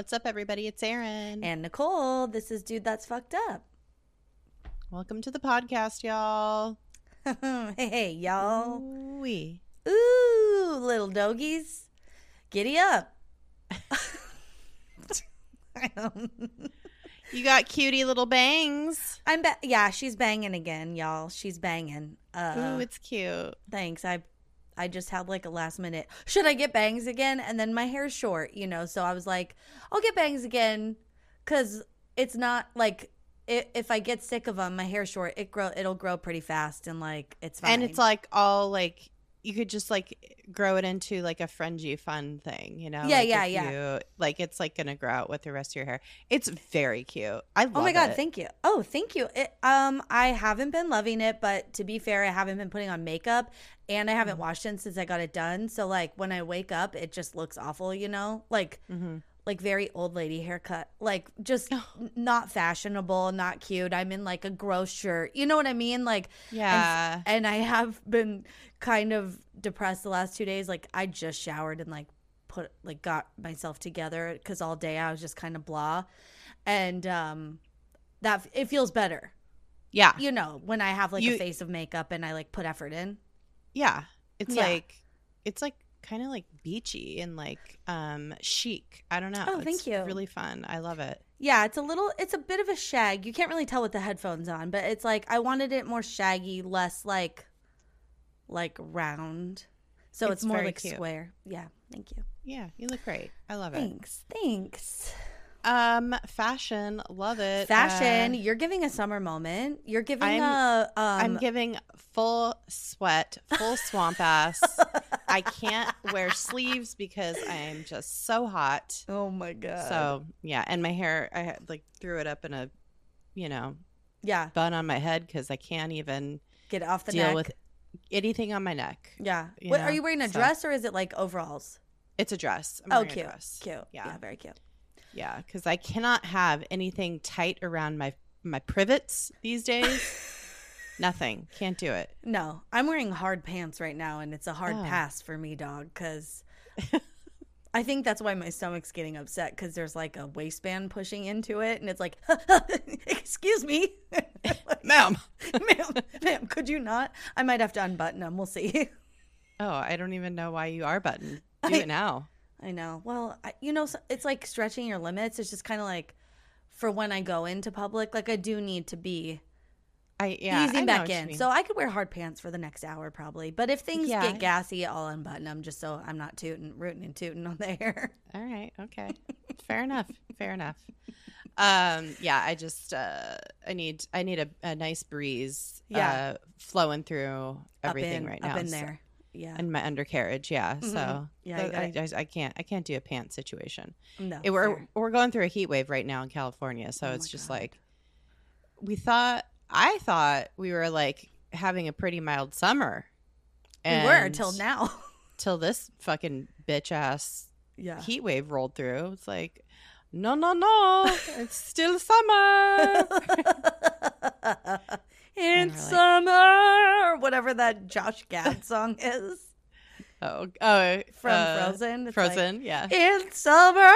What's up, everybody? It's Erin. And Nicole, this is Dude That's Fucked Up. Welcome to the podcast, y'all. hey, hey, y'all. Ooh-wee. Ooh, little doggies. Giddy up. You got cutie little bangs. I'm ba- yeah, she's banging again, y'all. She's banging. Uh Ooh, it's cute. thanks. I I just had like a last minute. Should I get bangs again? And then my hair's short, you know. So I was like, I'll get bangs again cuz it's not like i if I get sick of them, my hair's short. It grow it'll grow pretty fast and like it's fine. And it's like all like you could just like grow it into like a fringy fun thing, you know? Yeah, Like, yeah, yeah. you- like it's like gonna grow out with the rest of your hair. It's very cute. I love Oh my god, it. thank you. Oh, thank you. It, um, I haven't been loving it, but to be fair, I haven't been putting on makeup, and I haven't Mm-hmm. washed it since I got it done. So like when I wake up, it just looks awful, you know, like Mhm. Like very old lady haircut, like just not fashionable, not cute. I'm in like a gross shirt, you know what I mean? Like Yeah. and I have been kind of depressed the last two days. Like I just showered and like put like got myself together because all day I was just kind of blah, and um, that it feels better. yeah. You know when I have like You- a face of makeup and I like put effort in. Yeah. It's Yeah. like it's like kind of like beachy and like um chic. I don't know. Oh, thank It's you. Really fun. I love it. Yeah, it's a little, it's a bit of a shag. You can't really tell with the headphones on, but it's like I wanted it more shaggy, less like, like round. So it's, It's more like cute. square. Yeah, thank you. Yeah, you look great. I love it. Thanks, thanks. Um, fashion, love it. Fashion, Uh, you're giving a summer moment. You're giving I'm- a um I'm giving full sweat, full swamp ass. I can't wear sleeves because I'm just so hot. Oh my god. So yeah, and my hair, I like threw it up in a, you know, yeah, bun on my head because I can't even get off the deal neck. with anything on my neck. yeah. you What, know, are you wearing a so- dress or is it like overalls? It's a dress. I'm oh, cute, dress. cute. Yeah. Yeah. very cute. Yeah, because I cannot have anything tight around my my privets these days. Nothing. Can't do it. No, I'm wearing hard pants right now, and it's a hard Oh. pass for me, dog. Because I think that's why my stomach's getting upset because there's like a waistband pushing into it, and it's like, excuse me, Ma'am. ma'am, ma'am, could you not? I might have to unbutton them. We'll see. Oh, I don't even know why you are buttoned. Do I- it now. I know. Well, I, you know, it's like stretching your limits. It's just kind of like for when I go into public, like I do need to be I yeah. Easing know back in. So I could wear hard pants for the next hour probably. But if things Yeah. get gassy, I'll unbutton them just so I'm not tooting, rooting and tooting on the air. all right, okay, fair enough. Fair enough. Um, yeah, I just uh, I need I need a, a nice breeze. Yeah. uh, flowing through everything in, right now. Up in so- there. Yeah. and my undercarriage. Yeah, so Mhm. Yeah, I, I, I can't I can't do a pants situation. no. It- we're fair. we're going through a heat wave right now in California, so Oh it's just God. like we thought. I thought we were like having a pretty mild summer. And we were till now. Till this fucking bitch ass yeah. heat wave rolled through. It's like, no, no, no, it's still summer. in like- summer, whatever that Josh Gad song is oh, oh, from uh, Frozen. It's like, Frozen, yeah. in summer.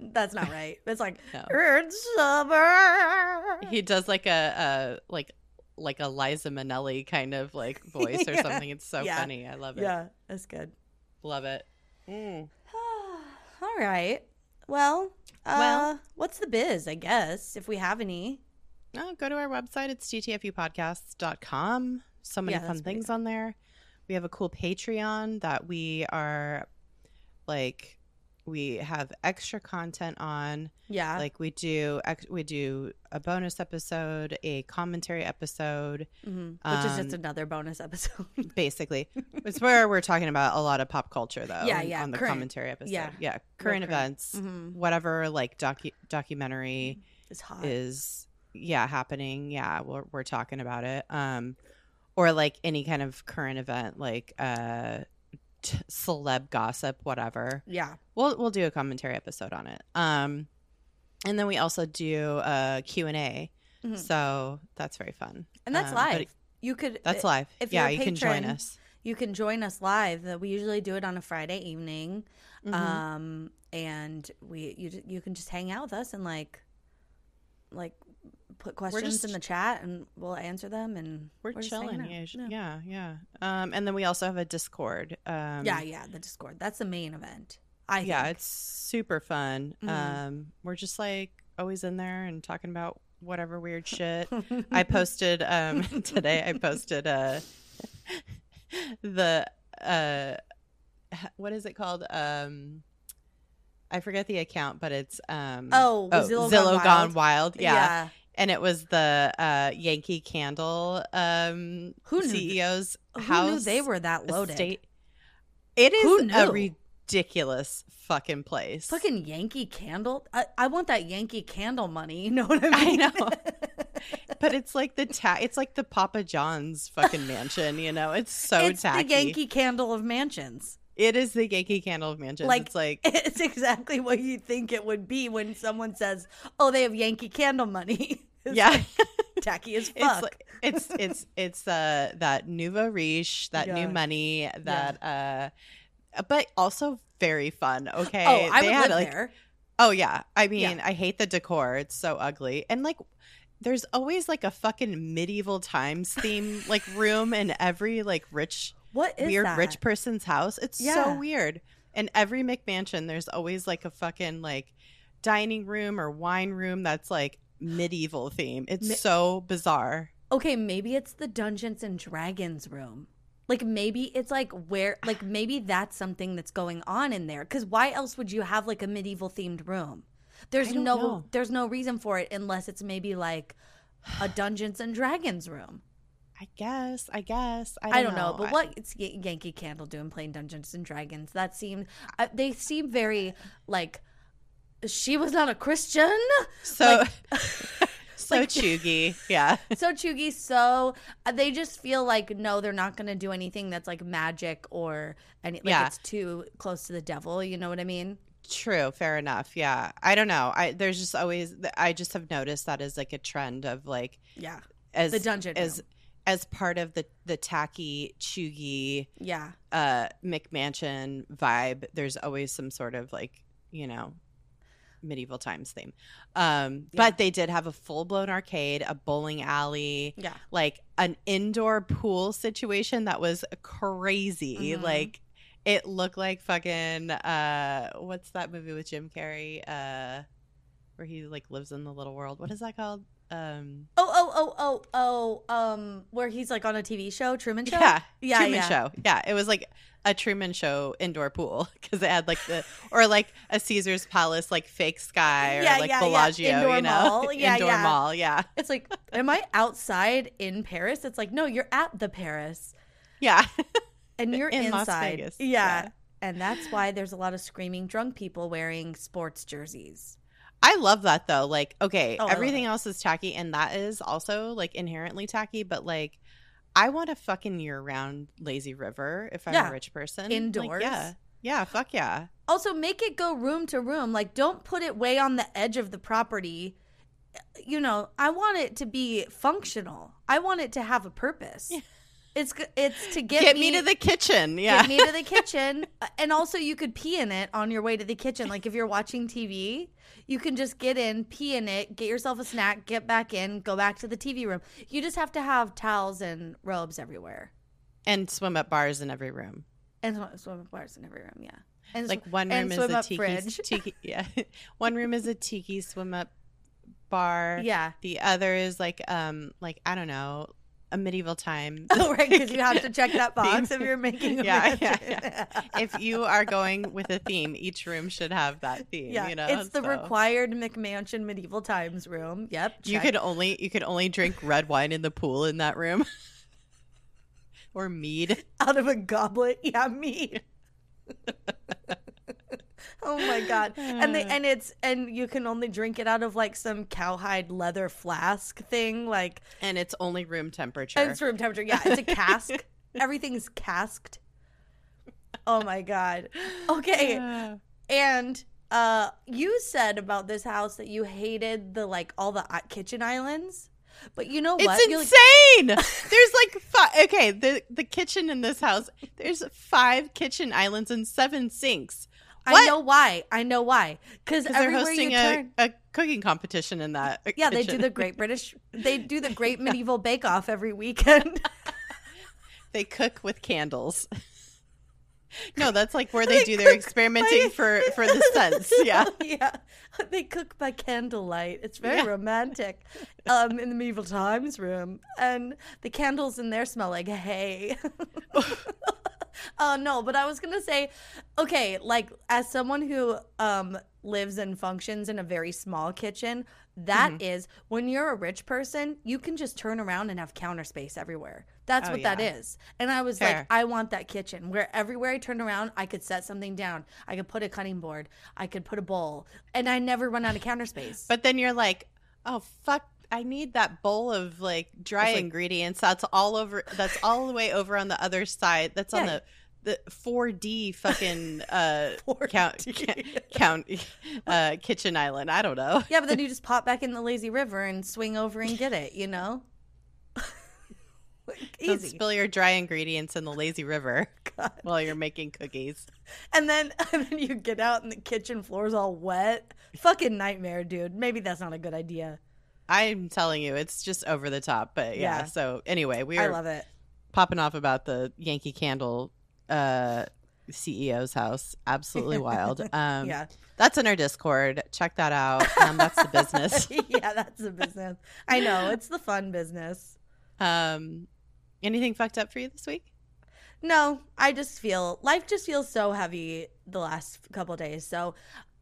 That's not right. It's like No. in summer. He does like a, a like like a Liza Minnelli kind of like voice or something. It's so Yeah. funny. I love it. Yeah, that's good. Love it. Mm. All right. Well, uh, Well- what's the biz? I guess if we have any. Oh, go to our website. It's dtfupodcast.com. So many Yeah, fun pretty things on there. We have a cool Patreon that we are like we have extra content on. Yeah. Like we do ex- we do a bonus episode, a commentary episode, Mhm. Which is just um, another bonus episode. basically. it's where we're talking about a lot of pop culture though. Yeah, on- yeah, On the current. commentary episode. Yeah. Yeah. Current current. events. Mhm. Whatever like docu- documentary It's hot. is yeah happening yeah we're, we're talking about it um or like any kind of current event like uh t- celeb gossip whatever yeah. we'll we'll do a commentary episode on it um and then we also do a q&a Mhm. so that's very fun And that's Um, live. you could that's live if yeah a you can join us you can join us live. Uh, We usually do it on a Friday evening, Mhm. um, and we you you can just hang out with us and like like put questions just- in the chat and we'll answer them and we're, hanging chilling. Yeah, Yeah. yeah. Um, and then we also have a Discord. Um, yeah, yeah, the Discord. That's the main event. I yeah, think. it's super fun. Mhm. Um, we're just like always in there and talking about whatever weird shit. I posted um today. I posted uh the uh what is it called? Um, I forget the account, but it's um Oh, Zillow Gone Gone Wild. Wild. Yeah. yeah. And it was the uh Yankee Candle um Who CEO's Who house. knew they were that loaded? estate. It Who is a ridiculous fucking place. Fucking Yankee Candle. I, I want that Yankee Candle money. You know what I mean? I know. but it's like the ta- it's like the Papa John's fucking mansion, you know. It's so it's tacky. the Yankee Candle of mansions. It is the Yankee Candle of mansions. Like- it's like It's exactly what you think it would be when someone says, "Oh, they have Yankee Candle money." It's yeah. like tacky as fuck. it's it's it's it's uh that nouveau riche, that Yeah. new money, that uh but also very fun. Okay. oh, I They would had, live like, there. Oh yeah. I mean, Yeah. I hate the decor. It's so ugly. And like there's always like a fucking medieval times theme like room in every like rich What is weird that? rich person's house. It's Yeah. so weird. And every McMansion there's always like a fucking like dining room or wine room that's like medieval theme. It's Mi- so bizarre. Okay, maybe it's the Dungeons and Dragons room. Like maybe it's like where like maybe that's something that's going on in there cuz why else would you have like a medieval themed room? There's no know. there's no reason for it unless it's maybe like a Dungeons and Dragons room. I guess. I guess. I don't, I don't know, but I- what it's Yankee Candle doing playing Dungeons and Dragons? That seemed uh, they seem very like she was not a Christian. so like- so like- chuggy. Yeah. so chuggy so uh, they just feel like no they're not going to do anything that's like magic or any like Yeah. it's too close to the devil you know what i mean True, fair enough. Yeah. I don't know. I there's just always I just have noticed that as like a trend of like yeah as the dungeon as room. as part of the the tacky chuggy yeah uh McMansion vibe, there's always some sort of like, you know, medieval times theme. Um Yeah. but they did have a full-blown arcade, a bowling alley, yeah like an indoor pool situation that was crazy. Mhm. Like it looked like fucking uh what's that movie with Jim Carrey? Uh where he like lives in the little world. What is that called? Um oh oh oh oh oh um where he's like on a tv show truman show Yeah, yeah Truman yeah. Show. Yeah, it was like a Truman Show indoor pool because it had like the or like a Caesar's Palace like fake sky or Yeah, like yeah, yeah. Bellagio, Indoor you know, mall. Yeah, indoor yeah. mall. Yeah, it's like am i outside in paris it's like no you're at the paris yeah. and you're In inside yeah. Yeah. and that's why there's a lot of screaming drunk people wearing sports jerseys I love that though. Like, okay, Oh, everything else is tacky, and that is also like inherently tacky. But like, I want a fucking year-round lazy river if I'm Yeah. a rich person. Like, Indoors. yeah, yeah, fuck yeah. Also, make it go room to room. Like, don't put it way on the edge of the property. You know, I want it to be functional. I want it to have a purpose. It's it's to get, Get, me, to the kitchen. Yeah, get me to the kitchen, and also you could pee in it on your way to the kitchen. Like if you're watching TV, you can just get in, pee in it, get yourself a snack, get back in, go back to the TV room. You just have to have towels and robes everywhere, and swim up bars in every room. and swim, swim up bars in every room. Yeah, and Like sw- one room is swim a up tiki, fridge. tiki. Yeah, one room is a tiki swim up bar. yeah. The other is like um like I don't know a medieval time. Oh, right, because you have to check that box if you're making Yeah, yeah, mansion. if you are going with a theme, each room should have that theme. yeah, you know, it's the So- required McMansion medieval times room. Yep, You check. could only you could only drink red wine in the pool in that room, or mead. out of a goblet. Yeah, me. Oh my god. And they and it's and you can only drink it out of like some cowhide leather flask thing like And it's only room temperature. it's room temperature. Yeah, it's a cask. Everything's casked. Oh my god. Okay. Yeah. And uh you said about this house that you hated the like all the kitchen islands. But you know It's what? Like- insane. there's like five. Okay, the the kitchen in this house. There's five kitchen islands and seven sinks. I know why. I know why. Because they're everywhere hosting you a, turn, a cooking competition in that. yeah, they do the Great British. They do the Great Medieval Bake Off every weekend. They cook with candles. No, that's like where they, do their experimenting by- for for the scents. Yeah. yeah. They cook by candlelight. It's very Yeah. romantic. Um, in the medieval times room, and the candles in there smell like hay. Oh no, but I was gonna say, okay, like as someone who um lives and functions in a very small kitchen, that is Mm-hmm. when you're a rich person, you can just turn around and have counter space everywhere. That's Oh, what that yeah. is. And I was Fair. like, I want that kitchen where everywhere I turned around, I could set something down. I could put a cutting board. I could put a bowl, and I never run out of counter space. But then you're like, oh fuck, I need that bowl of like dry like- ingredients. That's all over. That's all the way over on the other side. That's on the the 4D fucking uh count 4D. count uh kitchen island. I don't know. yeah, but then you just pop back in the lazy river and swing over and get it. You know. Like, Don't Easy. spill your dry ingredients in the lazy river God. while you're making cookies. And then and then you get out and the kitchen floor's all wet. Fucking nightmare, dude. Maybe that's not a good idea. I'm telling you, it's just over the top. But yeah. Yeah. So anyway, we are I love it. popping off about the Yankee Candle uh CEO's house. Absolutely wild. Um yeah. That's in our Discord. Check that out. Um, that's the business. yeah, that's the business. I know. It's the fun business. Um, anything fucked up for you this week? No, I just feel life just feels so heavy the last couple days. So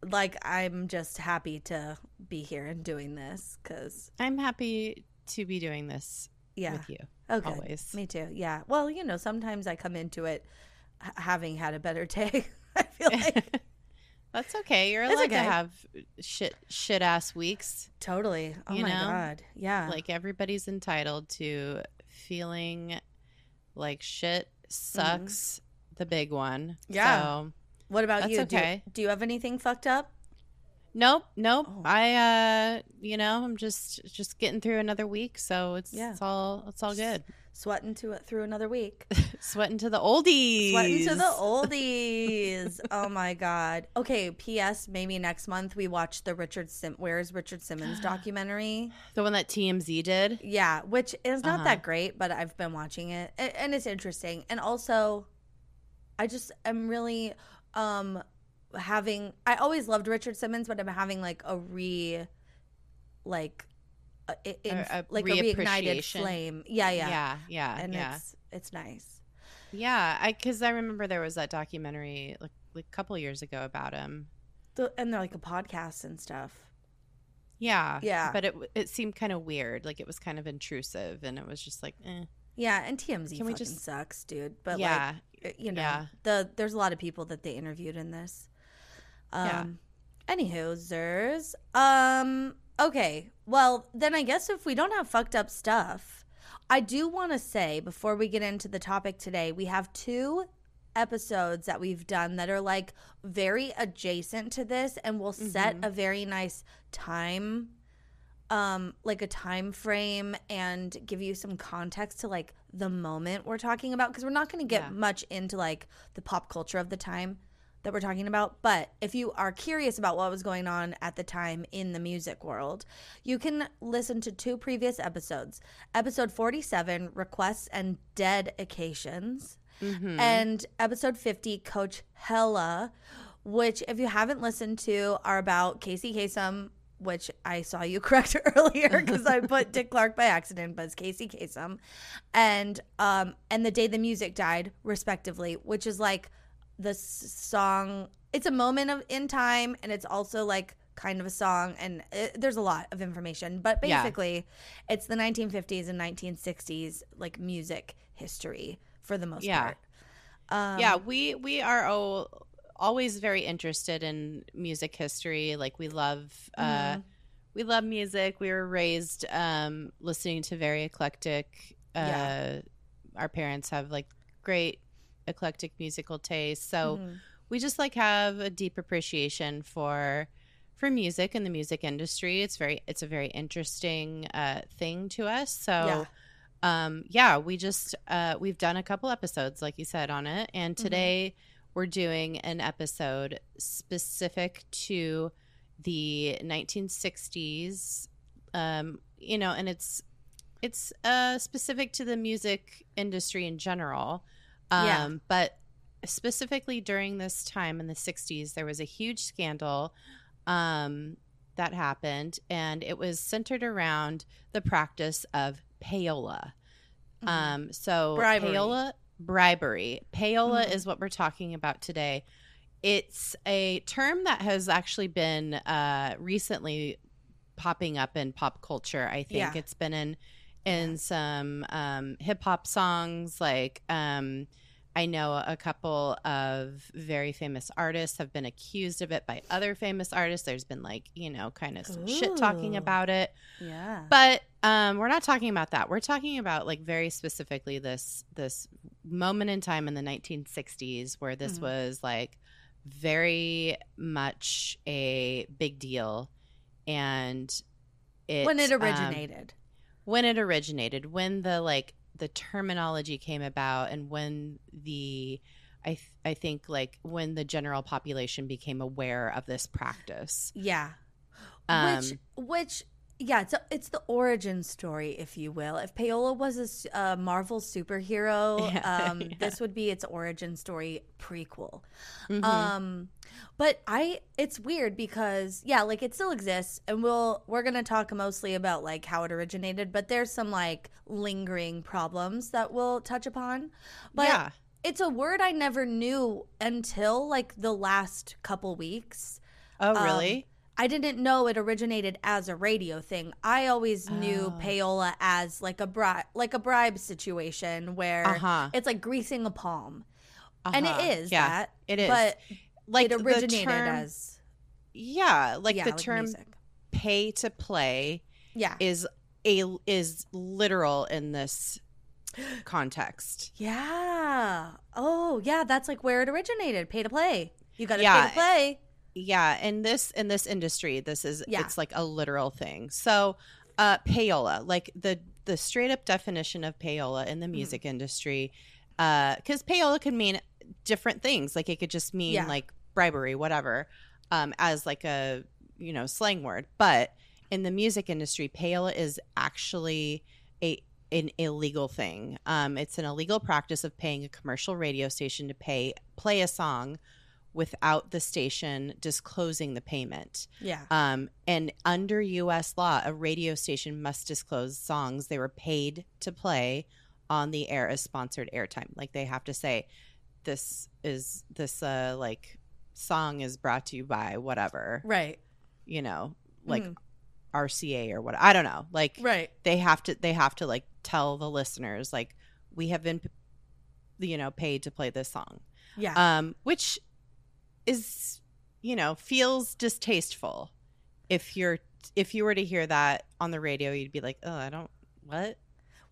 like I'm just happy to be here and doing this cuz I'm happy to be doing this yeah. with you. Okay. always. Me too. Yeah. Well, you know, sometimes I come into it having had a better day. I feel like That's okay. You're It's allowed to have shit shit ass weeks. totally. Oh You my know? god. Yeah. Like everybody's entitled to feeling like shit sucks. The big one. Mm-hmm. Yeah. So, what about you? Do okay. Do you have anything fucked up? nope. Nope. Oh. I uh, you know, I'm just just getting through another week, so it's Yeah. it's all it's all good. Sweating to it through another week. Sweating to the oldies. Sweating to the oldies. oh my god. Okay. P.S. Maybe next month we watch the Richard Sim. Where's Richard Simmons documentary? The one that TMZ did. Yeah, which is not Uh-huh. that great, but I've been watching it and it's interesting. And also, I just am really um having. I always loved Richard Simmons, but I'm having like a re, like, in, A- a like a reignited flame. Yeah, yeah, yeah, yeah, and yeah. it's it's nice. Yeah, I because I remember there was that documentary like, like a couple years ago about him. The, and they're like a podcast and stuff. Yeah, Yeah. but it it seemed kind of weird, like it was kind of intrusive, and it was just like, eh. Yeah, and TMZ Can we just- sucks, dude. But yeah, like, you know, yeah. the there's a lot of people that they interviewed in this. Um, Yeah. Anywho, Zers. Um. Okay. Well, then I guess if we don't have fucked up stuff, I do want to say before we get into the topic today, we have two episodes that we've done that are like very adjacent to this and will set Mhm. a very nice time um like a time frame and give you some context to like the moment we're talking about because we're not going to get Yeah. much into like the pop culture of the time that we're talking about but if you are curious about what was going on at the time in the music world you can listen to two previous episodes episode 47 requests and dedications Mhm. and episode 50 coach hella which if you haven't listened to are about casey Kasem, which i saw you correct earlier because i put dick clark by accident but it's casey Kasem, and um and the day the music died respectively which is like the song it's a moment of in time and it's also like kind of a song and it, there's a lot of information but Yeah. basically it's the 1950s and 1960s like music history for the most Yeah. part um, yeah, we we are all, always very interested in music history. Like we love uh, Mhm. we love music. We were raised um, listening to very eclectic. Uh, Yeah. Our parents have like great eclectic musical taste, so Mhm. we just like have a deep appreciation for for music and the music industry. It's very it's a very interesting uh, thing to us. So Yeah. um yeah, we just uh we've done a couple episodes like you said on it and Mm-hmm. today we're doing an episode specific to the 1960s um you know and it's it's uh specific to the music industry in general um Yeah. but specifically during this time in the 60s there was a huge scandal um that happened and it was centered around the practice of payola Mhm. um so Bribery. payola bribery payola Mhm. is what we're talking about today it's a term that has actually been uh recently popping up in pop culture i think Yeah. it's been in in some um hip hop songs like um I know a couple of very famous artists have been accused of it by other famous artists. There's been like, you know, kind of some shit talking about it. yeah. But um, we're not talking about that. We're talking about like very specifically this this moment in time in the 1960s where this Mhm. was like very much a big deal, and it when it um, originated. When it originated, when the like the terminology came about, and when the I th- I think like when the general population became aware of this practice. yeah. Um, which which yeah, it's a, it's the origin story, if you will. If payola was a a, Marvel superhero, Yeah, um, yeah. this would be its origin story prequel. mhm. Um, but I, it's weird because yeah, like it still exists, and we'll we're gonna talk mostly about like how it originated, but there's some like lingering problems that we'll touch upon. But yeah. it's a word I never knew until like the last couple weeks. Oh, um, really? I didn't know it originated as a radio thing. I always knew Oh. payola as like a bribe, like a bribe situation where Uh huh. it's like greasing a palm, and it is yeah, that. it is. but like it originated term- as yeah, like yeah, the term music. "pay to play" Yeah, is a is literal in this context. yeah. Oh, yeah. That's like where it originated. Pay to play. You got to Yeah. pay to play. Yeah, in this in this industry, this is Yeah. it's like a literal thing. So, uh, payola, like the the straight up definition of payola in the Mm-hmm. music industry, because payola could mean different things. Like it could just mean Yeah. like bribery, whatever, um, as like a you know slang word. But in the music industry, payola is actually a an illegal thing. Um, it's an illegal practice of paying a commercial radio station to pay play a song without the station disclosing the payment. Yeah. Um, and under U.S. law, a radio station must disclose songs they were paid to play on the air as sponsored airtime. Like they have to say, "This is this uh like song is brought to you by whatever," Right. you know, like Mhm. RCA or what. I don't know. Like Right. they have to they have to like tell the listeners like we have been you know paid to play this song Yeah. um which is you know feels distasteful if you're if you were to hear that on the radio you'd be like oh i don't what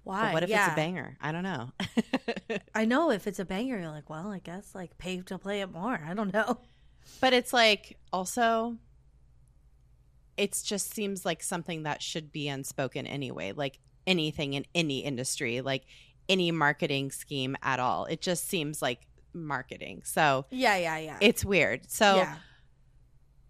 Why? what if yeah. it's a banger i don't know I know if it's a banger, you're like, well, I guess like pay to play it more. I don't know. but it's like also it just seems like something that should be unspoken anyway like anything in any industry like any marketing scheme at all it just seems like marketing so Yeah. Yeah. Yeah. it's weird so yeah.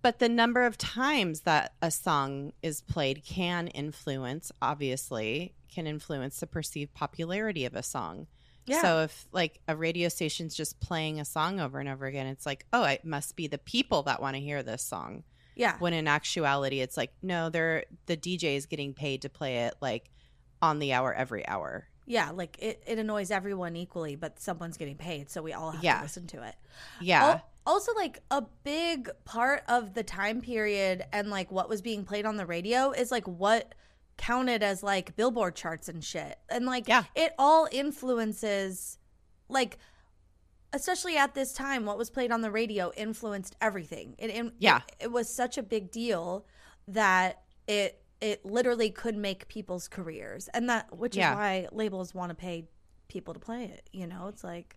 but the number of times that a song is played can influence obviously can influence the perceived popularity of a song Yeah. so if like a radio station's just playing a song over and over again it's like oh it must be the people that want to hear this song yeah. when in actuality it's like no they're the dj is getting paid to play it like on the hour every hour Yeah. Like it, it annoys everyone equally, but someone's getting paid. So we all have Yeah. to listen to it. yeah Al- also, like a big part of the time period and like what was being played on the radio is like what counted as like billboard charts and shit. And like Yeah. it all influences like especially at this time what was played on the radio influenced everything. It, it Yeah. it, it was such a big deal that it it literally could make people's careers. And that which Yeah. is why labels want to pay people to play it, you know? It's like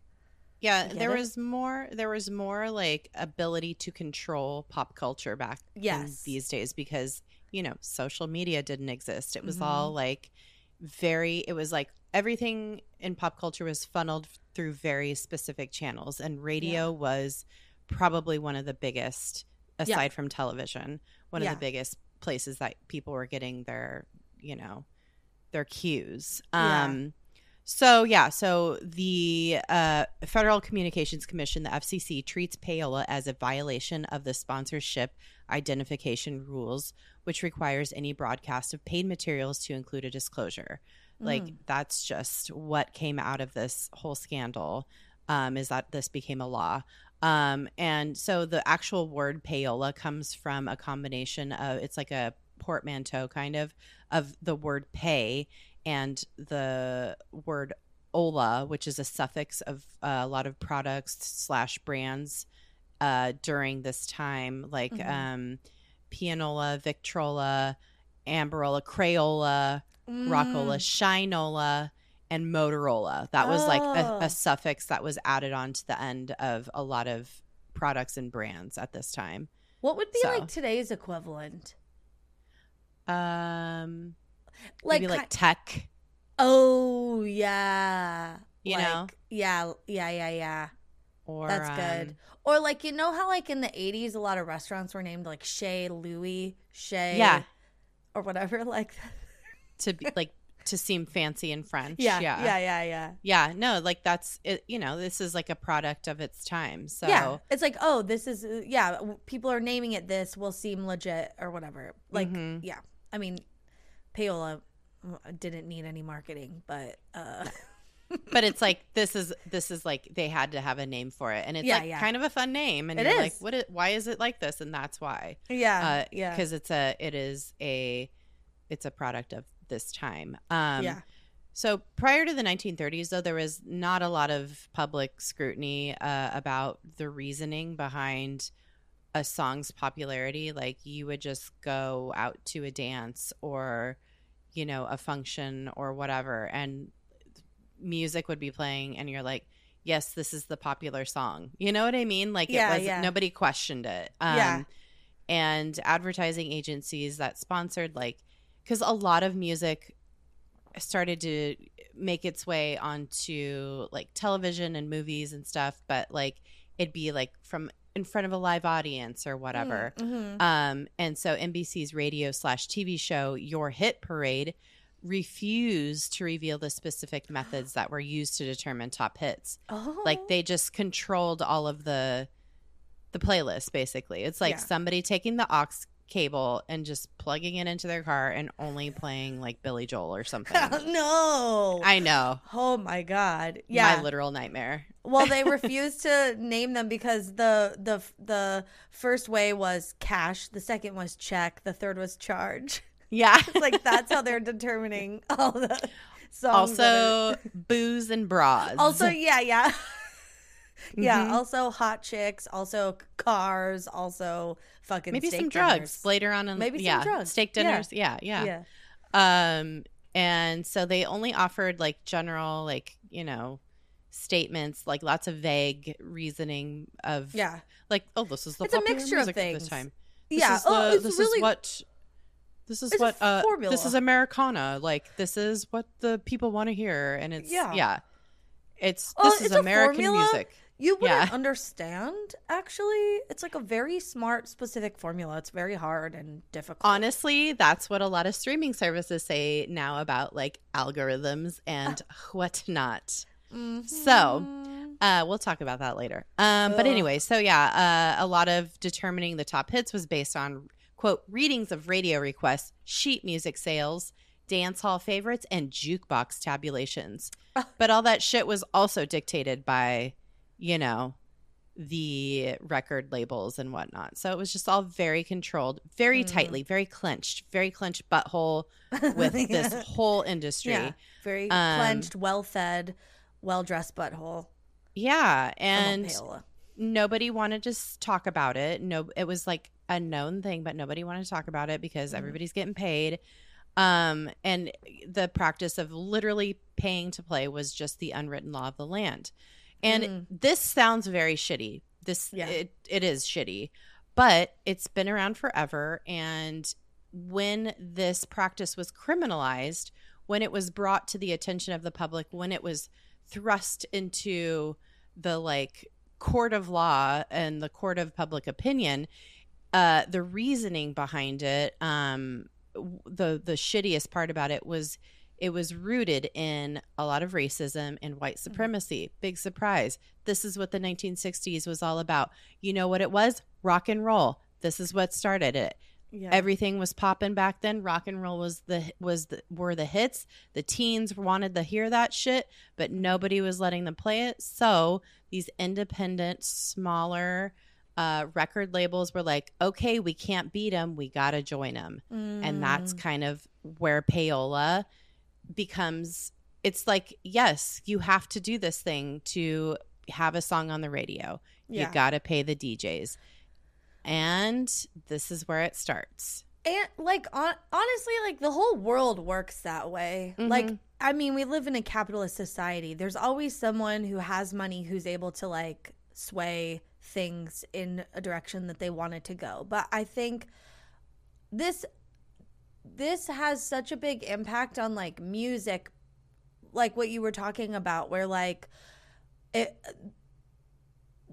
Yeah, there it? was more. There was more like ability to control pop culture back in Yes. these days because you know social media didn't exist. It was Mhm. all like very. It was like everything in pop culture was funneled through very specific channels, and radio was probably one of the biggest, aside from television, one Yeah. of the biggest places that people were getting their you know their cues. Yeah. Um, so yeah, so the uh, Federal Communications Commission, the FCC, treats payola as a violation of the sponsorship identification rules, which requires any broadcast of paid materials to include a disclosure. Like Mm. that's just what came out of this whole scandal. Um, is that this became a law. Um, and so the actual word payola comes from a combination of it's like a portmanteau kind of of the word pay and the word ola, which is a suffix of uh, a lot of products slash brands uh, during this time, like Mhm. um, pianola, Victrola, Amberola, Crayola, Rockola, Mm. Shinola, and Motorola. That was like a, Oh. a suffix that was added on to the end of a lot of products and brands at this time. What would be So. like today's equivalent? Um, Like, maybe like tech. oh yeah, You Like, know? yeah, yeah, yeah, yeah. Or That's good. um, Or like you know how like in the '80s a lot of restaurants were named like Chez Louis, Chez, Yeah. or whatever. Like to be like to seem fancy in French. yeah, yeah, yeah, yeah, yeah. Yeah, no, like that's it. You know, this is like a product of its time. So Yeah, it's like oh, this is uh, yeah. People are naming it this will seem legit or whatever. Like Mhm. yeah, I mean, payola uh, didn't need any marketing, but uh, but it's like this is this is like they had to have a name for it, and it's Yeah, like yeah. kind of a fun name, and It you're is. like, what? Is, why is it like this? And that's why, yeah, uh, yeah, because it's a it is a it's a product of this time. Um, yeah. So prior to the 1930s, though, there was not a lot of public scrutiny uh, about the reasoning behind a song's popularity. Like you would just go out to a dance or, you know, a function or whatever, and music would be playing, and you're like, "Yes, this is the popular song." You know what I mean? Like Yeah, it was yeah. nobody questioned it. Um, Yeah. And advertising agencies that sponsored like because a lot of music started to make its way onto like television and movies and stuff but like it'd be like from in front of a live audience or whatever Mhm. um and so nbc's radio slash tv show your hit parade refused to reveal the specific methods that were used to determine top hits Oh, like they just controlled all of the the playlist basically it's like Yeah. somebody taking the aux cable and just plugging it into their car and only playing like billy joel or something no. i know oh my god. Yeah. my literal nightmare well, they refused to name them because the the the first way was cash, the second was check, the third was charge. yeah like that's how they're determining all the songs. are- also booze and bras also yeah, yeah. Yeah, Mhm. also hot chicks, also cars, also fucking maybe some drugs later on in, the Maybe some yeah, drugs. steak dinners yeah yeah Yeah. um and so they only offered like general like you know statements like lots of vague reasoning of Yeah. like oh this is the It's a mixture of at this time this Yeah. is the, oh, it's this really is what this is It's what uh formula. this is americana like this is what the people want to hear and it's Yeah. yeah, it's Oh, this is it's american formula? music You wouldn't Yeah. understand, actually. It's like a very smart, specific formula. It's very hard and difficult. honestly that's what a lot of streaming services say now about like algorithms and whatnot So, Mhm. Uh, we'll talk about that later. Um, but anyway, so yeah, uh, a lot of determining the top hits was based on quote readings of radio requests, sheet music sales, dance hall favorites, and jukebox tabulations. But all that shit was also dictated by, you know, the record labels and whatnot. So it was just all very controlled, very Mm. tightly, very clenched, very clenched butthole with this whole industry. yeah, very Um, clenched, well fed, well dressed butthole. Yeah, and nobody wanted to talk about it. No, it was like a known thing, but nobody wanted to talk about it because Mhm. everybody's getting paid. Um, and the practice of literally paying to play was just the unwritten law of the land. And Mm. this sounds very shitty. This Yeah. it, it is shitty. But it's been around forever and when this practice was criminalized, when it was brought to the attention of the public, when it was thrust into the like court of law and the court of public opinion, uh, the reasoning behind it, um, the the shittiest part about it was it was rooted in a lot of racism and white supremacy. Big surprise. This is what the 1960s was all about. You know what it was? Rock and roll. This is what started it. Yeah. Everything was popping back then. Rock and roll was the was the were the hits. The teens wanted to hear that shit, but nobody was letting them play it. So these independent, smaller uh, record labels were like, "Okay, we can't beat them. We gotta join them." And that's Mm. kind of where payola becomes. It's like, yes, you have to do this thing to have a song on the radio. Yeah. You gotta pay the DJs, and this is where it starts. and like on, honestly like the whole world works that way like Mhm. i mean we live in a capitalist society there's always someone who has money who's able to like sway things in a direction that they wanted to go but i think this this has such a big impact on like music like what you were talking about where like it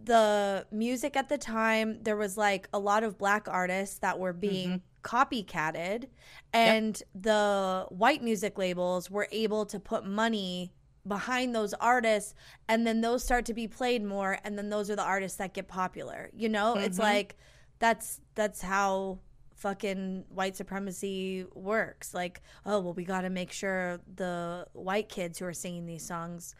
the music at the time there was like a lot of black artists that were being copycatted and the white music labels were able to put money behind those artists and then those start to be played more and then those are the artists that get popular you know? It's Mhm. like that's that's how fucking white supremacy works like oh well we got to make sure the white kids who are singing these songs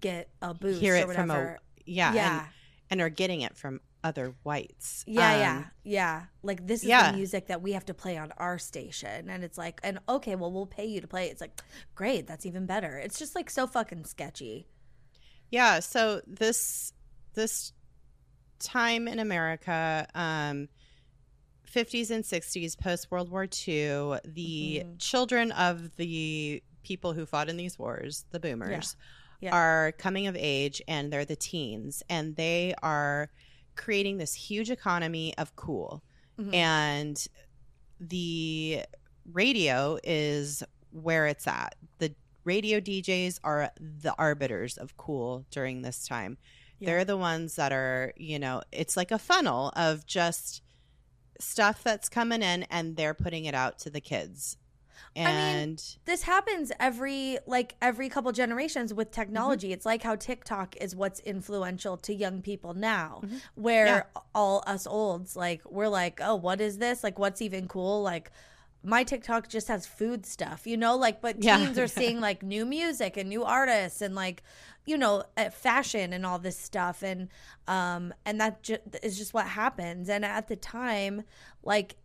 get a boost Hear or it from a yeah, yeah And, and are getting it from other whites. yeah, Um, yeah, yeah. Like this is yeah. the music that we have to play on our station, and it's like, and okay, well, we'll pay you to play. It's like, great, that's even better. It's just like so fucking sketchy. Yeah, so this this time in America, um 50s and 60s, post World War II, the Mhm. children of the people who fought in these wars, the boomers, Yeah. are coming of age and they're the teens and they are creating this huge economy of cool. Mhm. And the radio is where it's at. The radio DJs are the arbiters of cool during this time. Yeah. They're the ones that are, you know, it's like a funnel of just stuff that's coming in and they're putting it out to the kids. mean, And This happens every like every couple generations with technology. Mm-hmm. It's like how TikTok is what's influential to young people now, Mhm. where Yeah. all us olds like we're like, oh, what is this? Like, what's even cool? Like. My TikTok just has food stuff, you know, like, but Yeah. teens are seeing like new music and new artists and like, you know, fashion and all this stuff, and um, and that ju- is just what happens. And at the time, like,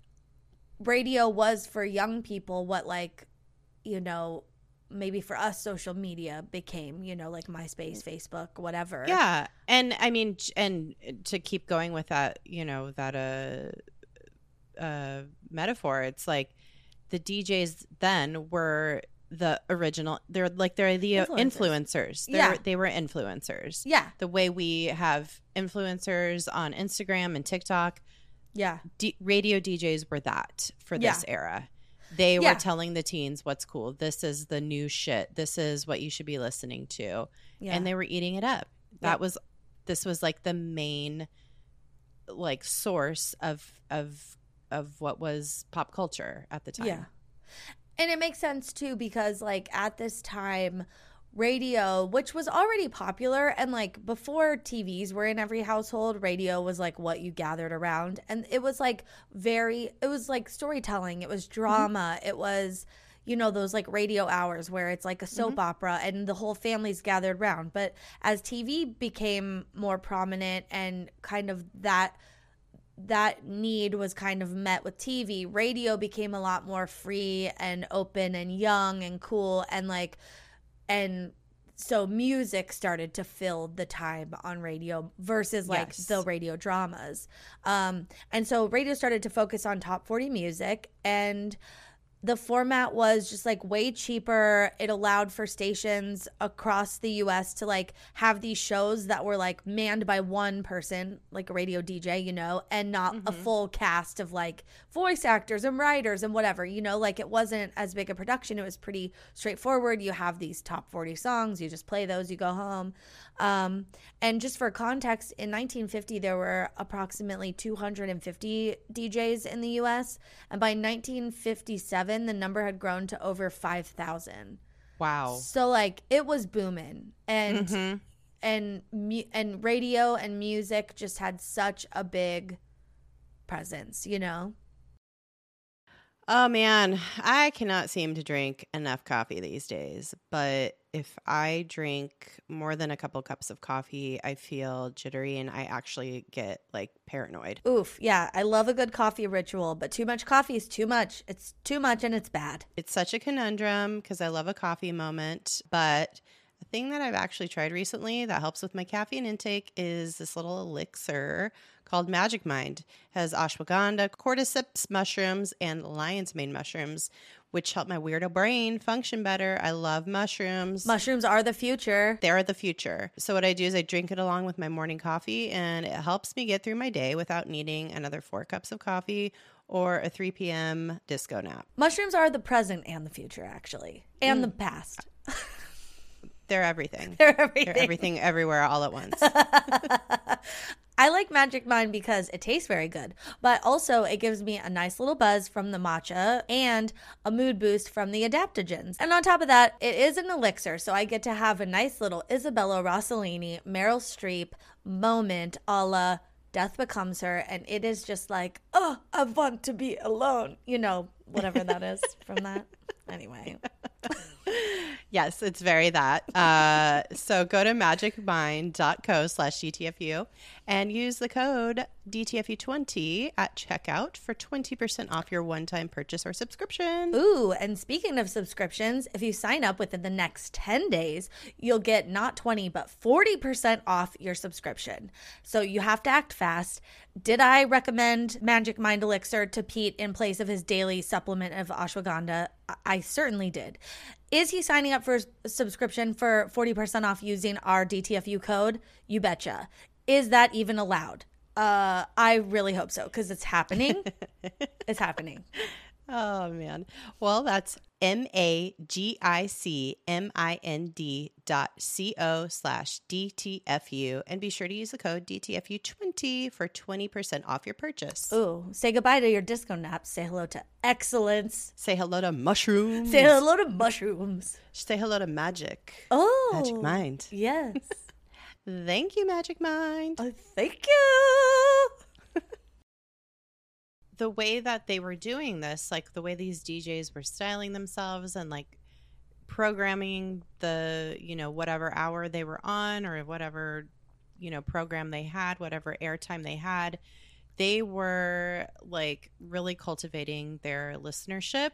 radio was for young people what like you know maybe for us social media became you know like myspace facebook whatever Yeah, and I mean, and to keep going with that, you know, that uh, uh, metaphor, it's like the DJs then were the original. They're like they're the Influencers. influencers. They're, Yeah. they were influencers. yeah The way we have influencers on Instagram and TikTok, yeah D- radio DJs were that for this era. They Yeah. were telling the teens what's cool. This is the new shit. This is what you should be listening to yeah and they were eating it up. That Yeah. was this was like the main like source of of of what was pop culture at the time. Yeah. And it makes sense too because like at this time radio which was already popular and like before TVs were in every household radio was like what you gathered around. And it was like very it was like storytelling. It was mm-hmm. drama. It was you know those like radio hours where it's like a soap mm-hmm. opera and the whole family's gathered around but as TV became more prominent and kind of that that need was kind of met with TV. Radio became a lot more free and open and young and cool and like and so music started to fill the time on radio versus like Yes. the radio dramas. Um and so radio started to focus on top 40 music and the format was just like way cheaper. It allowed for stations across the US to like have these shows that were like manned by one person, like a radio DJ, you know, and not a mm-hmm. full cast of like voice actors and writers and whatever, you know, like it wasn't as big a production. It was pretty straightforward. You have these top 40 songs, you just play those, you go home. Um, and just for context, in 1950, there were approximately 250 DJs in the US. And by 1957, the number had grown to over 5,000. Wow. So, like, it was booming. And, Mhm. and, and radio and music just had such a big presence, you know? Oh man, I cannot seem to drink enough coffee these days. But if I drink more than a couple cups of coffee, I feel jittery and I actually get like paranoid. Oof. Yeah. I love a good coffee ritual, but too much coffee is too much. It's too much and it's bad. It's such a conundrum because I love a coffee moment. But a thing that I've actually tried recently that helps with my caffeine intake is this little elixir called Magic Mind. It has ashwagandha, cordyceps mushrooms, and lion's mane mushrooms, which help my weirdo brain function better. I love mushrooms. Mushrooms are the future. They're the future. So what I do is I drink it along with my morning coffee and it helps me get through my day without needing another 4 cups of coffee or a 3 p.m. disco nap. Mushrooms are the present and the future, actually, and the mm. past. They're everything. They're everything. They're everything everywhere all at once. I like Magic Mind because it tastes very good, but also it gives me a nice little buzz from the matcha and a mood boost from the adaptogens. And on top of that, it is an elixir, so I get to have a nice little Isabella Rossellini, Meryl Streep moment a la Death Becomes Her, and it is just like, oh, I want to be alone. You know, whatever that is from that. Anyway. Yes, it's very that. Uh, so go to magicmind.co slash DTFU and use the code DTFU20 at checkout for 20% off your one-time purchase or subscription. Ooh, and speaking of subscriptions, if you sign up within the next 10 days, you'll get not 20 but 40% off your subscription. So you have to act fast. Did I recommend Magic Mind Elixir to Pete in place of his daily supplement of ashwagandha? I- I certainly did. Is he signing up for a subscription for 40% off using our DTFU code? You betcha. Is that even allowed? Uh, I really hope so because it's happening. it's happening. Oh man. Well, that's M A G I C M I N D dot C O slash DTFU. And be sure to use the code DTFU20 for 20% off your purchase. Ooh, say goodbye to your disco naps. Say hello to excellence. Say hello to mushrooms. Say hello to mushrooms. Say hello to magic. Oh, Magic Mind. Yes. Thank you, Magic Mind. oh, thank you. the way that they were doing this, like the way these DJs were styling themselves and like programming the, you know, whatever hour they were on or whatever, you know, program they had, whatever airtime they had, they were like really cultivating their listenership.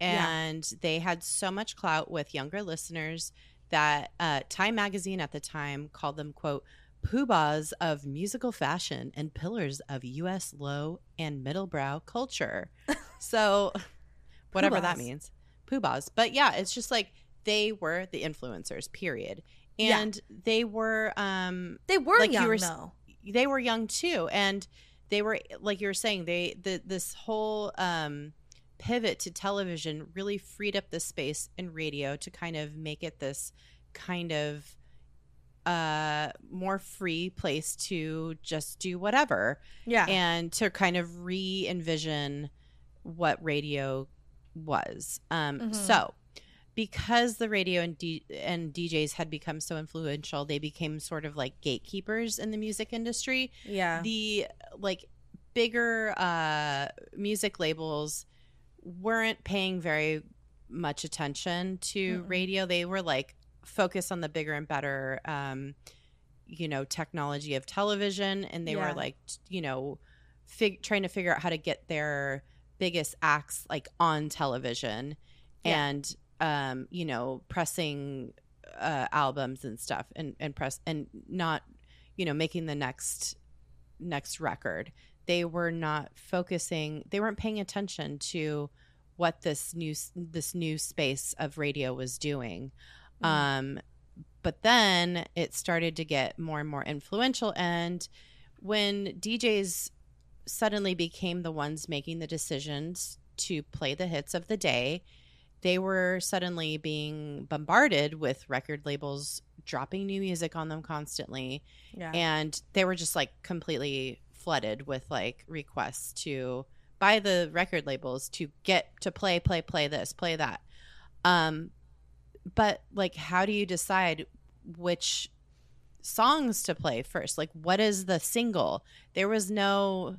Yeah. And they had so much clout with younger listeners that uh, Time Magazine at the time called them, quote, poobahs of musical fashion and pillars of U.S. low and middlebrow culture. So, whatever that means, poobahs. But yeah, it's just like they were the influencers. Period. Yeah. And they were, um, They were Like you young were s- though. they were young too, and they were like you were saying, they the this whole um pivot to television really freed up the space in radio to kind of make it this kind of uh more free place to just do whatever Yeah. and to kind of re-envision what radio was um Mhm. so because the radio and, D- and DJs had become so influential they became sort of like gatekeepers in the music industry yeah. the like bigger uh music labels weren't paying very much attention to Mm-mm. radio they were like focused on the bigger and better um you know technology of television and they Yeah. were like you know fig- trying to figure out how to get their biggest acts like on television Yeah. and um you know pressing uh albums and stuff and and press and not you know making the next next record they were not focusing they weren't paying attention to what this new this new space of radio was doing. Mhm. Um, but then it started to get more and more influential, and when DJs suddenly became the ones making the decisions to play the hits of the day, they were suddenly being bombarded with record labels dropping new music on them constantly Yeah. and they were just like completely flooded with like requests to buy the record labels to get to play play play this play that. Um but like how do you decide which songs to play first? Like what is the single? There was no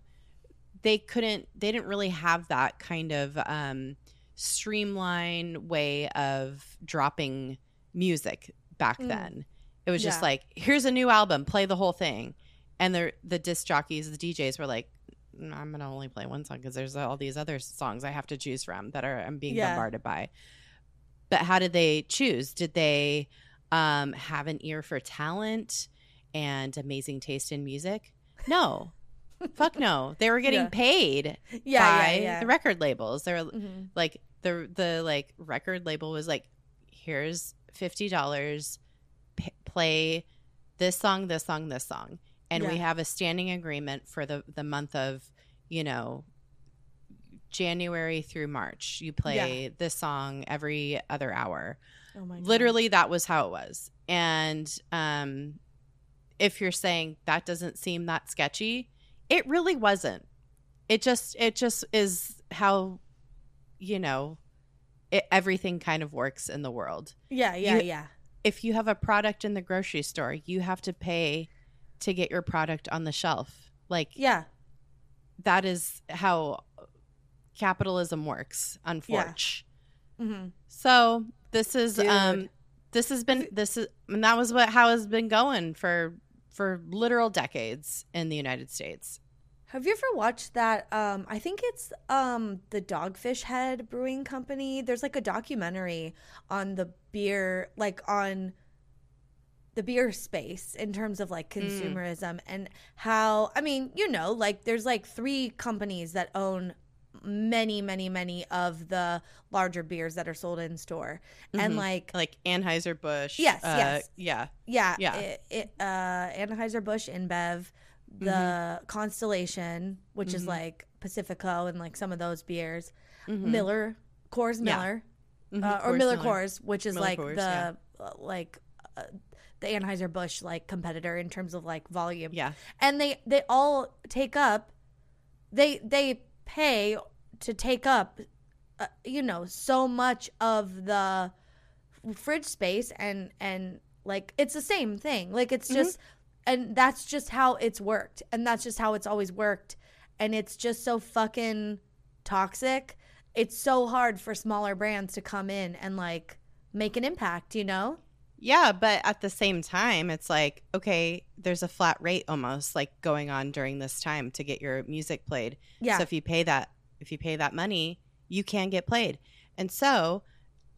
they couldn't they didn't really have that kind of um streamline way of dropping music back Mm. then. It was just like here's a new album play the whole thing and the the disc jockeys the djs were like "Mm, i'm gonna only play one song because there's all these other songs i have to choose from that are i'm being Yeah. bombarded by. But how did they choose? Did they um, have an ear for talent and amazing taste in music? No. Fuck no. They were getting Yeah. paid yeah, by yeah, the record labels. They were Mhm. like the the like record label was like here's $50 p- play this song this song this song and we have a standing agreement for the the month of you know January through March. You play this song every other hour. Oh my God. literally that was how it was. And um if you're saying that doesn't seem that sketchy it really wasn't. It just it just is how you know it, everything kind of works in the world. Yeah, yeah, you- yeah. if you have a product in the grocery store you have to pay to get your product on the shelf like Yeah. that is how capitalism works unfortunately hmm so this is Dude. um this has been this is and that was what how it's been going for for literal decades in the United States. Have you ever watched that? Um, I think it's um the Dogfish Head Brewing Company. There's like a documentary on the beer, like on the beer space in terms of like consumerism and how I mean, you know, like there's like three companies that own many, many, many of the larger beers that are sold in store. And Mhm. like Like Anheuser Busch. Yes, uh, yes. Yeah. Yeah, Yeah. It, it, uh, Anheuser Busch InBev, the Mm-hmm. Constellation, which is Mhm. like Pacifico and like some of those beers, Mhm. Miller, Coors Yeah. Miller, Mhm. uh, or Coors Miller Miller. Coors, which is Miller like Coors, the yeah. uh, like uh, the Anheuser Busch like competitor in terms of like volume. Yeah. and they they all take up, they they pay to take up, uh, you know, so much of the fridge space and and like it's the same thing. Like it's just and that's just how it's worked. And that's just how it's always worked. And it's just so fucking toxic. It's so hard for smaller brands to come in and like make an impact you know Yeah, but at the same time, it's like, okay, there's a flat rate almost like going on during this time to get your music played. yeah So if you pay that if you pay that money, you can get played. And so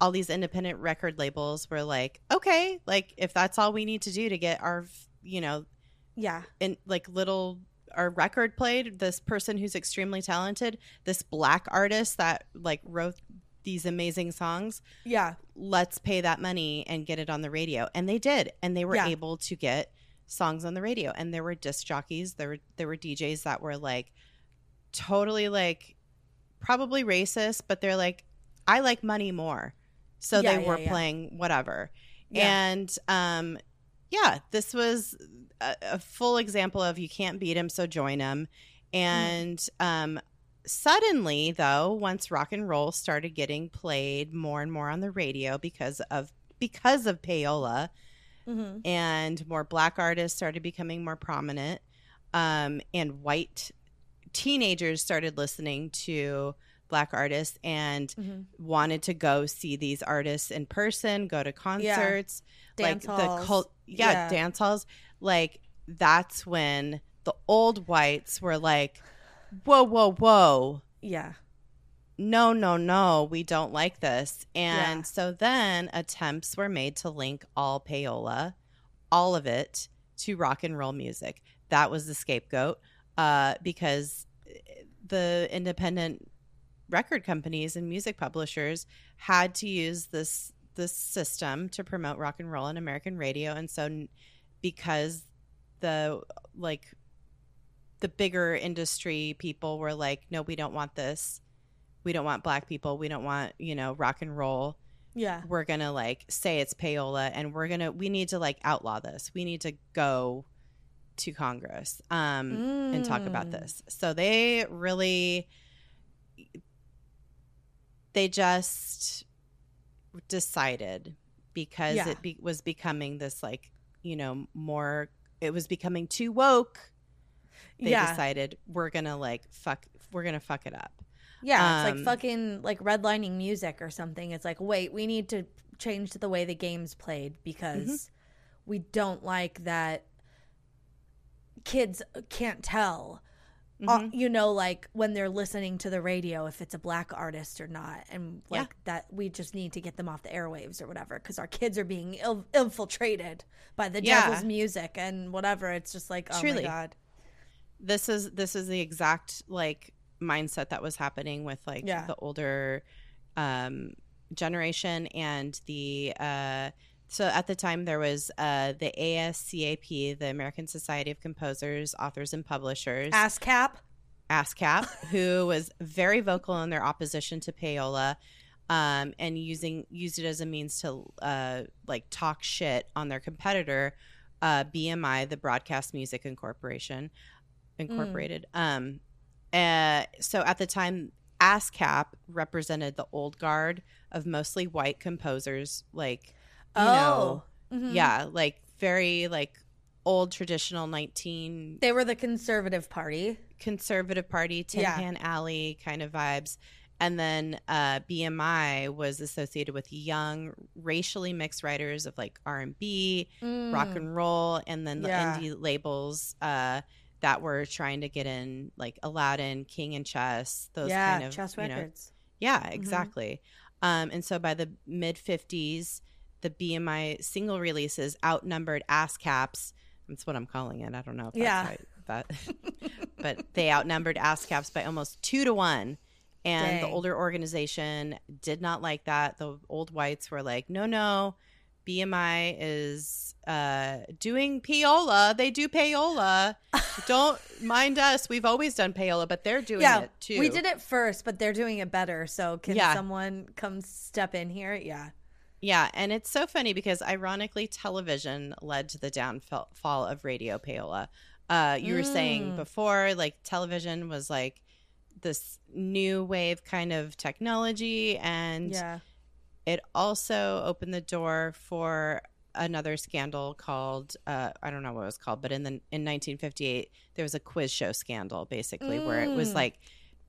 all these independent record labels were like, okay, like if that's all we need to do to get our, you know, yeah and like little our record played, this person who's extremely talented, this black artist that like wrote these amazing songs, yeah let's pay that money and get it on the radio. And they did. And they were Yeah. able to get songs on the radio. And there were disc jockeys, there were there were DJs that were like totally like probably racist, but they're like, I like money more. So Yeah, they yeah, were playing whatever. And um yeah, this was a, a full example of you can't beat him, so join him. And um suddenly though once rock and roll started getting played more and more on the radio because of because of payola mm-hmm. and more black artists started becoming more prominent um, and white teenagers started listening to black artists and Mm-hmm. wanted to go see these artists in person go to concerts Dance like halls. the cult yeah, Yeah. dance halls like that's when the old whites were like whoa whoa whoa yeah no, no, no, we don't like this. And Yeah. so then attempts were made to link all payola, all of it, to rock and roll music. That was the scapegoat uh, because the independent record companies and music publishers had to use this this system to promote rock and roll on American radio and so because the like the bigger industry people were like no we don't want this we don't want black people we don't want you know rock and roll Yeah. we're gonna like say it's payola and we're gonna we need to like outlaw this we need to go to congress um and talk about Mm. this so they really they just decided because Yeah. it be- was becoming this like you know more it was becoming too woke they yeah. decided we're gonna like fuck we're gonna fuck it up Yeah, it's Um, like fucking like redlining music or something. It's like, wait, we need to change the way the game's played because Mm-hmm. we don't like that kids can't tell. uh, Mhm. you know, like when they're listening to the radio, if it's a black artist or not, and Yeah. like that, we just need to get them off the airwaves or whatever because our kids are being Ill- infiltrated by the Yeah. devil's music and whatever. It's just like, oh Truly. my god, this is this is the exact like mindset that was happening with like Yeah. the older um generation and the uh so at the time there was uh the ASCAP the American Society of Composers Authors and Publishers ASCAP. ASCAP who was very vocal in their opposition to payola um and using used it as a means to uh like talk shit on their competitor uh BMI the Broadcast Music Incorporation Incorporated um uh, so at the time, ASCAP represented the old guard of mostly white composers, like you know, Oh, Mhm. yeah, like very like old traditional nineteen they were the conservative party. conservative party, Tin Yeah. Pan Alley kind of vibes. And then uh, BMI was associated with young, racially mixed writers of like R and B, rock Mm. and roll, and then the Yeah. indie labels uh, that were trying to get in, like Aladdin, King and Chess, those yeah, kind of chess you know, records. yeah, exactly. Um, and so by the mid 50s, the BMI single releases outnumbered ASCAPs. That's what I'm calling it. I don't know if that's Yeah. right, but but they outnumbered ASCAPs by almost two to one. And the older organization did not like that. The old whites were like, no, no, BMI is uh, doing payola. They do payola. Don't mind us. We've always done payola, but they're doing yeah, it too. we did it first, but they're doing it better. So can Yeah. someone come step in here? Yeah. Yeah, and it's so funny because ironically, television led to the downfall of radio payola. Uh, you were saying Mm. before, like television was like this new wave kind of technology, and Yeah. It also opened the door for another scandal called uh, I don't know what it was called, but in the in 1958 there was a quiz show scandal, basically, where it was Mm. like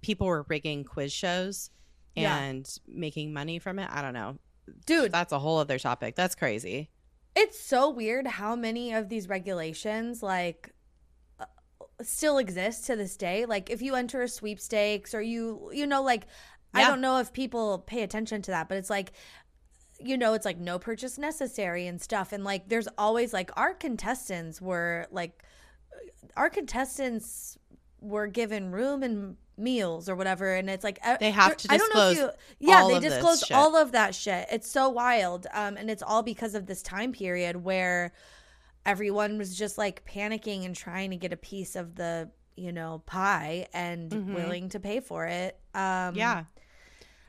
people were rigging quiz shows Yeah. and making money from it. I don't know Dude, that's a whole other topic. That's crazy. it's so weird how many of these regulations like uh, still exist to this day. Like if you enter a sweepstakes or you you know like I don't know if people pay attention to that, but it's like you know, it's like no purchase necessary and stuff. And like there's always like our contestants were like our contestants were given room and meals or whatever. And it's like uh, They have to I don't know if you yeah they disclose all of that shit. It's so wild. Um and it's all because of this time period where everyone was just like panicking and trying to get a piece of the you know pie and Mhm. willing to pay for it. Um yeah.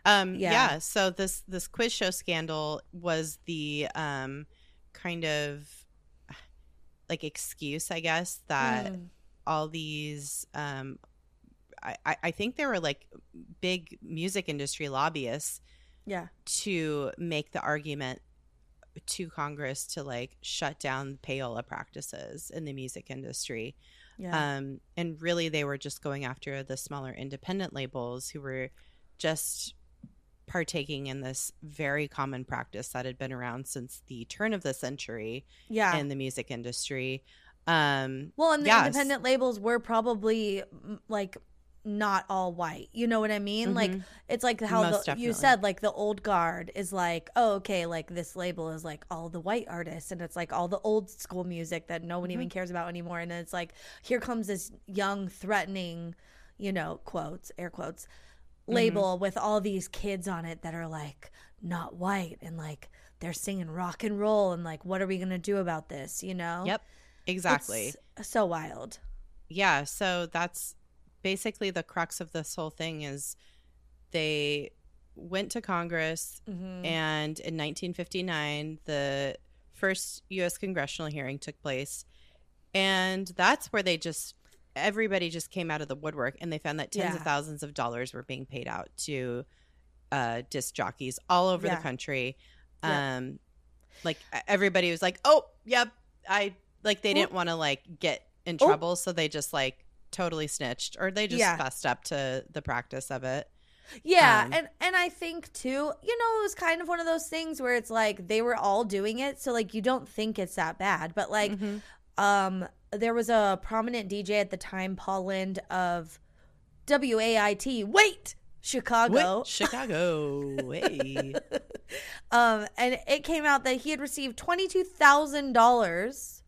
Um yeah. yeah. so this this quiz show scandal was the um kind of like excuse, I guess, that mm, all these um I, I- think there were like big music industry lobbyists yeah to make the argument to Congress to like shut down payola practices in the music industry. yeah Um, and really, they were just going after the smaller independent labels who were just partaking in this very common practice that had been around since the turn of the century yeah in the music industry. Um, well and the yes. independent labels were probably mm, like not all white you know what i mean like mhm. it's like how the, you said like the old guard is like oh okay like this label is like all the white artists and it's like all the old school music that no one Mm-hmm. even cares about anymore and it's like here comes this young threatening you know quotes air quotes label with all these kids on it that are like not white and like they're singing rock and roll and like what are we gonna do about this? You know? Yep. Exactly. It's so wild. yeah so that's basically the crux of this whole thing is they went to congress Mhm. and in 1959 the first us congressional hearing took place and that's where they just everybody just came out of the woodwork and they found that tens of thousands of dollars were being paid out to uh disc jockeys all over Yeah. the country Yeah. um like e- everybody was like oh yep i like they didn't want to like get in Oh. trouble so they just like totally snitched or they just Yeah. fessed up to the practice of it Yeah, Um, and and I think too, you know, it was kind of one of those things where it's like they were all doing it, so like you don't think it's that bad, but like Mhm. um there was a prominent DJ at the time, Paul Lind of WAIT. Wait, Chicago. Wait, chicago hey um, and it came out that he had received twenty two thousand dollars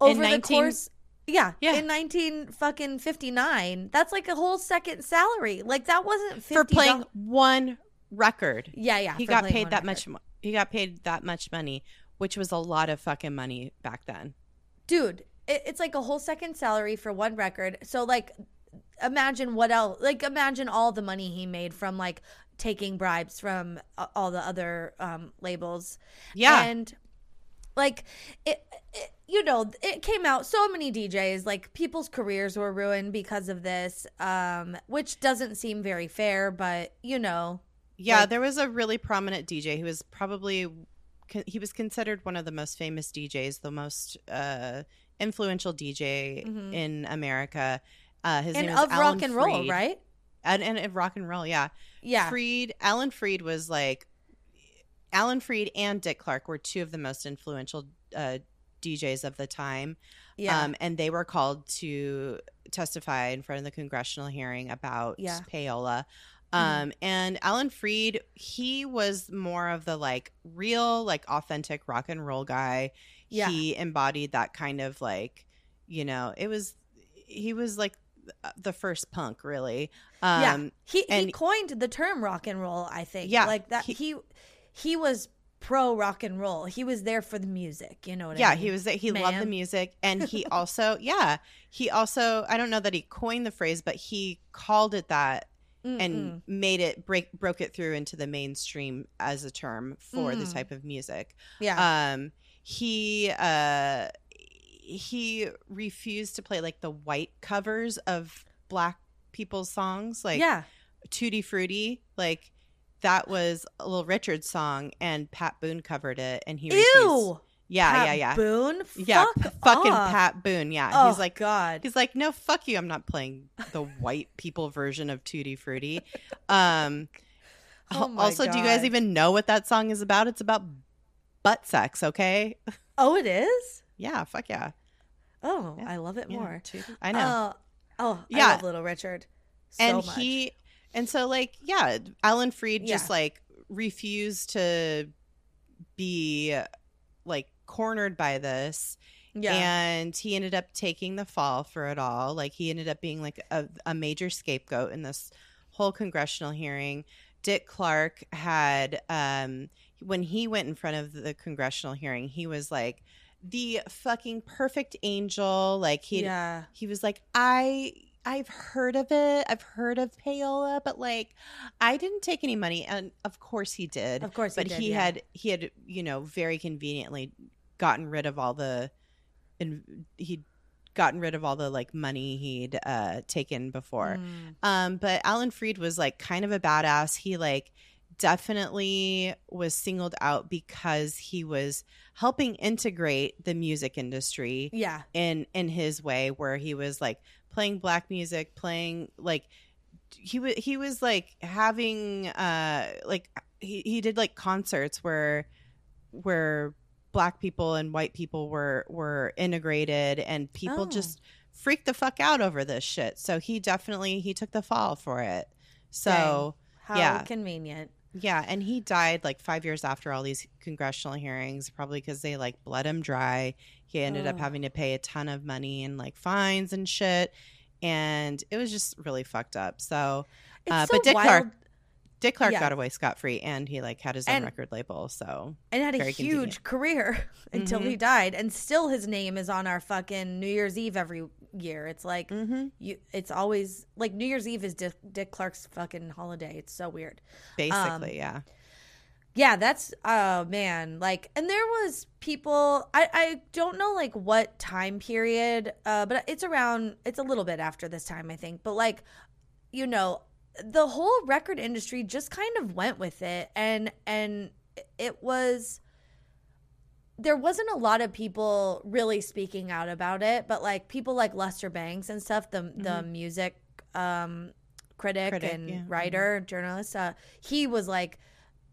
over the course. Yeah, Yeah. in nineteen fucking fifty nine. That's like a whole second salary. Like that wasn't for $50 playing one record Yeah, yeah. he got paid that record. much he got paid that much money which was a lot of fucking money back then dude it, it's like a whole second salary for one record. So like imagine what else like imagine all the money he made from like taking bribes from uh, all the other um labels. Yeah. And like it, it you know it came out so many djs like people's careers were ruined because of this um which doesn't seem very fair but you know Yeah, Like- there was a really prominent DJ who was probably he was considered one of the most famous DJs, the most uh, influential DJ Mhm. in America. Uh, his and name of Alan rock and roll Freed. right And, and of rock and roll, yeah. yeah Freed, Alan Freed was like Alan Freed and Dick Clark were two of the most influential uh, DJs of the time. yeah Um, and they were called to testify in front of the congressional hearing about Yeah. payola. Mhm. Um, and Alan Freed, he was more of the like real, like authentic rock and roll guy. Yeah. He embodied that kind of like, you know, it was, he was like the first punk, really. Um, yeah he he coined the term rock and roll i think Yeah, like that he- he he, was pro rock and roll he was there for the music you know what yeah I mean? Yeah, he was there. he loved the music and he also yeah he also i don't know that he coined the phrase but he called it that and Mm-mm. made it break broke it through into the mainstream as a term for the Mm. type of music yeah um he uh he refused to play like the white covers of black people's songs like yeah tutti frutti like that was a little richard song and pat boone covered it and he refused ew yeah Pat yeah yeah boone yeah, Fuck fucking off. Pat Boone. Yeah, oh he's like, god he's like, no, fuck you. I'm not playing the white people version of Tutti Frutti. Um, Oh also, do you guys even know what that song is about? It's about butt sex. Okay. oh it is Yeah. Fuck yeah. oh Yeah. i love it Yeah, more Tutti- I know. Uh, oh Yeah. i love little richard so and much. he, and so like, yeah, Alan Freed just like refused to be like cornered by this. yeah And he ended up taking the fall for it all. Like he ended up being like a, a major scapegoat in this whole congressional hearing. Dick Clark had um when he went in front of the congressional hearing, he was like the fucking perfect angel. Like he yeah he was like, I I've heard of it. I've heard of payola, but like I didn't take any money. And of course he did of course but he, did, he yeah. had he had you know very conveniently gotten rid of all the and he'd gotten rid of all the like money he'd uh taken before. Mm. um but alan freed was like kind of a badass. He like definitely was singled out because he was helping integrate the music industry yeah. in in his way where he was like playing black music playing like he was he was like having uh like he, he did like concerts where where black people and white people were were integrated and people Oh. just freaked the fuck out over this shit so he definitely he took the fall for it so how yeah. convenient yeah, and he died like five years after all these congressional hearings, probably because they like bled him dry. He ended up having to pay a ton of money and like fines and shit. And it was just really fucked up. So, It's Uh, so but Dick wild. Clark Dick Clark Yeah. got away scot free, and he like had his own And- record label. So and had a huge convenient. career until he Mhm. died and still his name is on our fucking new year's eve every year it's like mm-hmm. you it's always like new year's eve is dick, dick clark's fucking holiday it's so weird basically, yeah. yeah that's oh man like and there was people i i don't know like what time period uh but it's around it's a little bit after this time i think but like you know the whole record industry just kind of went with it. And and it was there wasn't a lot of people really speaking out about it but like people like lester bangs and stuff the the music um critic, Critic, and yeah. Writer journalist uh he was like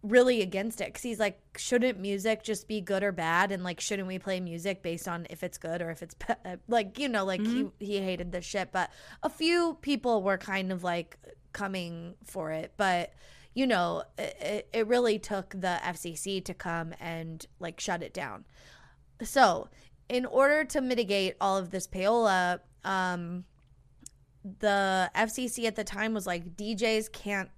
really against it because he's like shouldn't music just be good or bad? And like shouldn't we play music based on if it's good or if it's bad? like you know like he he hated the shit but a few people were kind of like coming for it but you know it, it really took the fcc to come and like shut it down so in order to mitigate all of this payola um the fcc at the time was like djs can't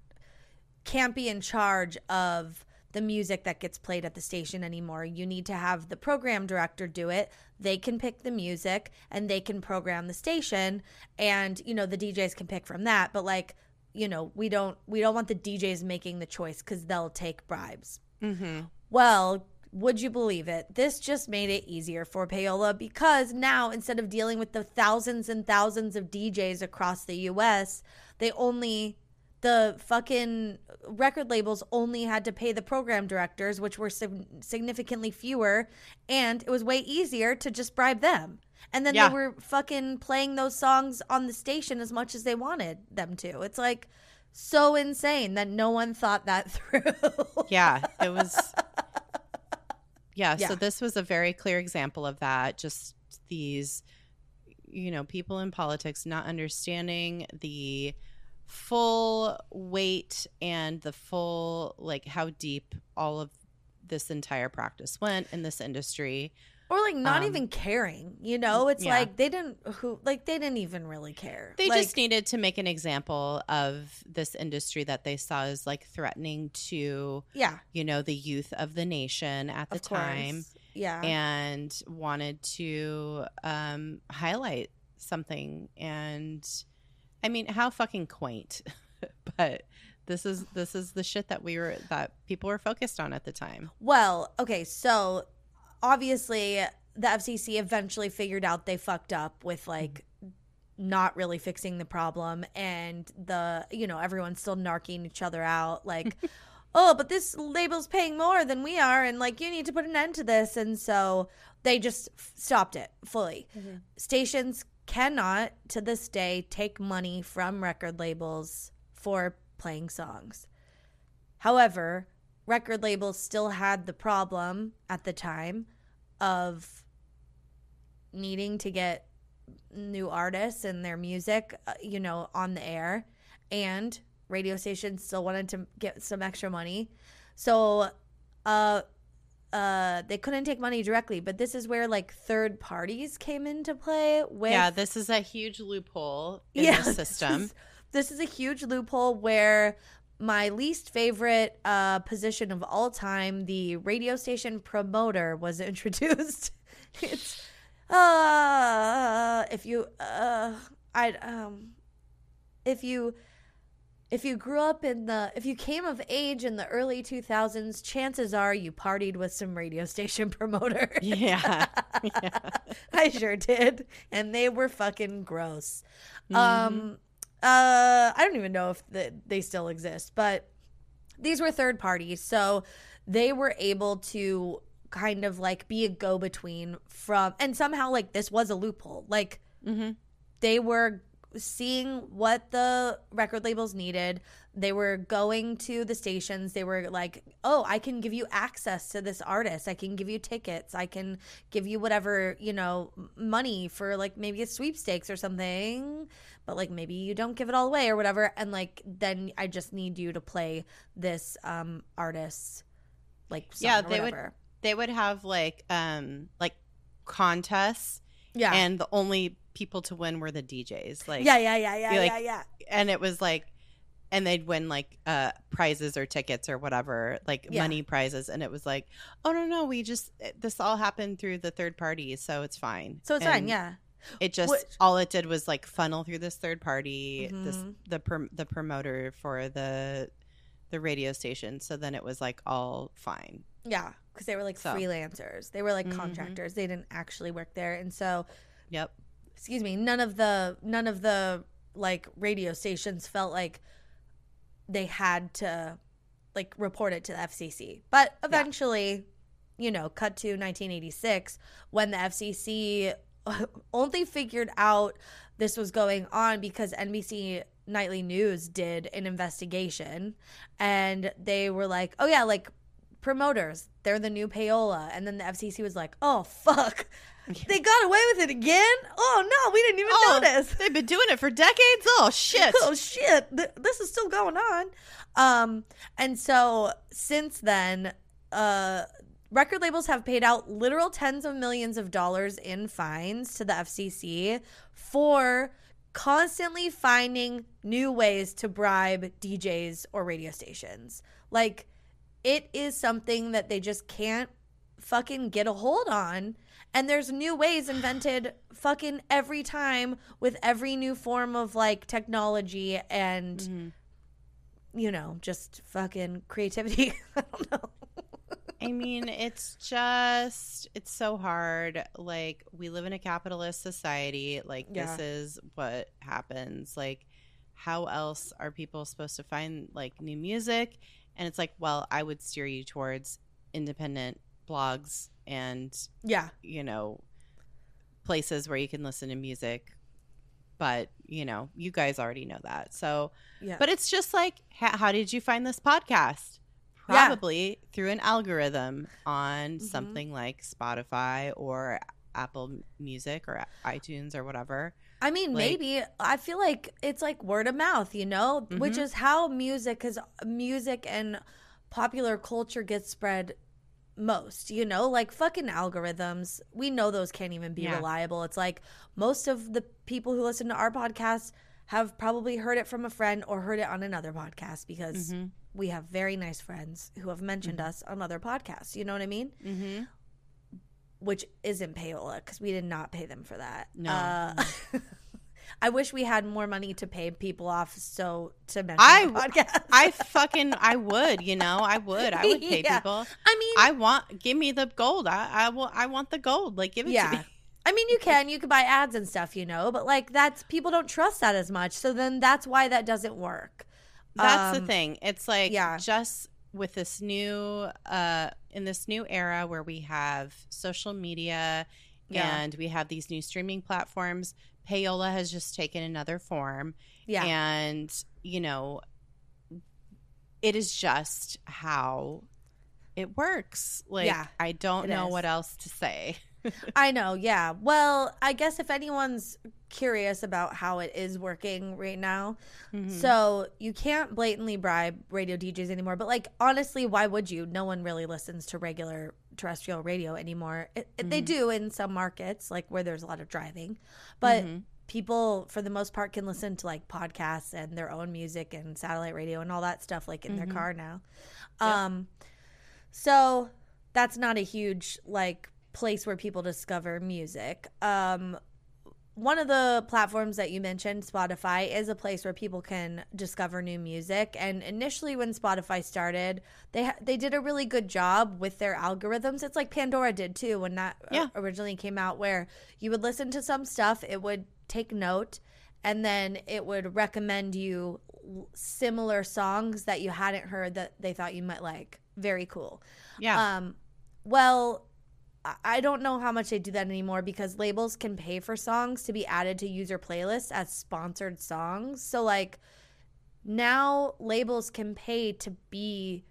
can't be in charge of the music that gets played at the station anymore. You need to have the program director do it. They can pick the music and they can program the station and you know the DJs can pick from that, but like, you know, we don't we don't want the DJs making the choice cuz they'll take bribes. Mm-hmm. Well, would you believe it? This just made it easier for Payola because now instead of dealing with the thousands and thousands of DJs across the US, they only the fucking record labels only had to pay the program directors, which were sig- significantly fewer, and it was way easier to just bribe them. And then Yeah. they were fucking playing those songs on the station as much as they wanted them to. It's like so insane that no one thought that through. Yeah, it was. Yeah, Yeah. so this was a very clear example of that. Just these, you know, people in politics not understanding the full weight and the full, like, how deep all of this entire practice went in this industry. Or like not Um, even caring you know it's yeah. like they didn't who like they didn't even really care They like, just needed to make an example of this industry that they saw as like threatening to, yeah you know, the youth of the nation at the time. yeah and wanted to um, highlight something. And I mean, how fucking quaint, but this is this is the shit that we were that people were focused on at the time. well okay so obviously the fcc eventually figured out they fucked up with like not really fixing the problem and the you know everyone's still narking each other out like oh but this label's paying more than we are and like you need to put an end to this. And so they just f- stopped it fully. Mm-hmm. Stations cannot to this day take money from record labels for playing songs. However record labels still had the problem at the time of needing to get new artists and their music, uh, you know, on the air, and radio stations still wanted to get some extra money. So, uh, uh, they couldn't take money directly, but this is where like third parties came into play. With yeah, this is a huge loophole in Yeah, the this system. is- This is a huge loophole where my least favorite uh, position of all time, the radio station promoter, was introduced. it's uh, if you uh, I um, if you if you grew up in the if you came of age in the early 2000s chances are you partied with some radio station promoter yeah, yeah. I sure did. And they were fucking gross. Mm-hmm. Um uh I don't even know if the, they still exist, but these were third parties. So they were able to kind of like be a go between from and somehow like this was a loophole. Like hmm they were seeing what the record labels needed. They were going to the stations. They were like, "Oh, I can give you access to this artist. I can give you tickets. I can give you whatever, you know, money for like maybe a sweepstakes or something, but like maybe you don't give it all away or whatever." And like then I just need you to play this um artist's like Yeah, they would- They would have like um like contests, Yeah. and the only people to win were the DJs. Like yeah, yeah, yeah, yeah, like- yeah, yeah. and it was like and they'd win like uh prizes or tickets or whatever like Yeah. money prizes and it was like oh no no we just this all happened through the third party so it's fine So it's fine, yeah. it just Which- all it did was like funnel through this third party this Mhm. the prom- the promoter for the the radio station so then it was like all fine Yeah, because they were like So. freelancers. They were like Mhm. contractors. They didn't actually work there, and so yep excuse me, none of the none of the like radio stations felt like they had to like report it to the FCC. But eventually, you know, cut to 1986 when the FCC only figured out this was going on because NBC Nightly News did an investigation and they were like, "Oh yeah, like promoters, they're the new payola." And then the FCC was like, "Oh fuck. They got away with it again? Oh no, we didn't even Oh, notice." they've been doing it for decades? Oh shit. Oh shit. Th- this is still going on. Um and so since then uh record labels have paid out literal tens of millions of dollars in fines to the FCC for constantly finding new ways to bribe DJs or radio stations. Like it is something that they just can't fucking get a hold on and there's new ways invented fucking every time with every new form of like technology and Mhm. you know just fucking creativity i don't know I mean, it's just, it's so hard. Like, we live in a capitalist society. Like, Yeah. this is what happens. Like, how else are people supposed to find like new music? And it's like, well, I would steer you towards independent blogs and, yeah you know, places where you can listen to music. But, you know, you guys already know that. So, yeah but it's just like, how, how did you find this podcast? Yeah. Probably through an algorithm on Mhm. something like Spotify or Apple Music or iTunes or whatever. i mean like- maybe i feel like it's like word of mouth you know which Mhm. is how music is music and popular culture gets spread most you know like fucking algorithms we know those can't even be Yeah. reliable it's like most of the people who listen to our podcast have probably heard it from a friend or heard it on another podcast because Mhm. we have very nice friends who have mentioned us on other podcasts you know what i mean Mm-hmm. which isn't payola because we did not pay them for that No. uh, i wish we had more money to pay people off so to mention I- podcast I fucking I would, you know, I would. I would pay Yeah. people. I mean I want give me the gold. I I will I want the gold. Like give it to me. I mean, you can, you could buy ads and stuff, you know, but like that's people don't trust that as much. So then that's why that doesn't work. That's Um, the thing. It's like yeah. just with this new uh in this new era where we have social media Yeah. and we have these new streaming platforms, payola has just taken another form. Yeah. And, you know, it is just how it works. Like Yeah, I don't know is. what else to say. I know, yeah. Well, I guess if anyone's curious about how it is working right now, Mhm. so you can't blatantly bribe radio DJs anymore. But like, honestly, why would you? No one really listens to regular terrestrial radio anymore. It, it- They do in some markets, like where there's a lot of driving, but Mhm. people, for the most part, can listen to like podcasts and their own music and satellite radio and all that stuff, like in their Mhm. car now. Um, so that's not a huge like place where people discover music. Um, one of the platforms that you mentioned, Spotify, is a place where people can discover new music. And initially, when Spotify started, they ha- they did a really good job with their algorithms. It's like Pandora did too when that Yeah. originally came out, where you would listen to some stuff, it would take note, and then it would recommend you similar songs that you hadn't heard that they thought you might like. Very cool. Yeah. Um, well, I- don't know how much they do that anymore because labels can pay for songs to be added to user playlists as sponsored songs. So like now labels can pay to be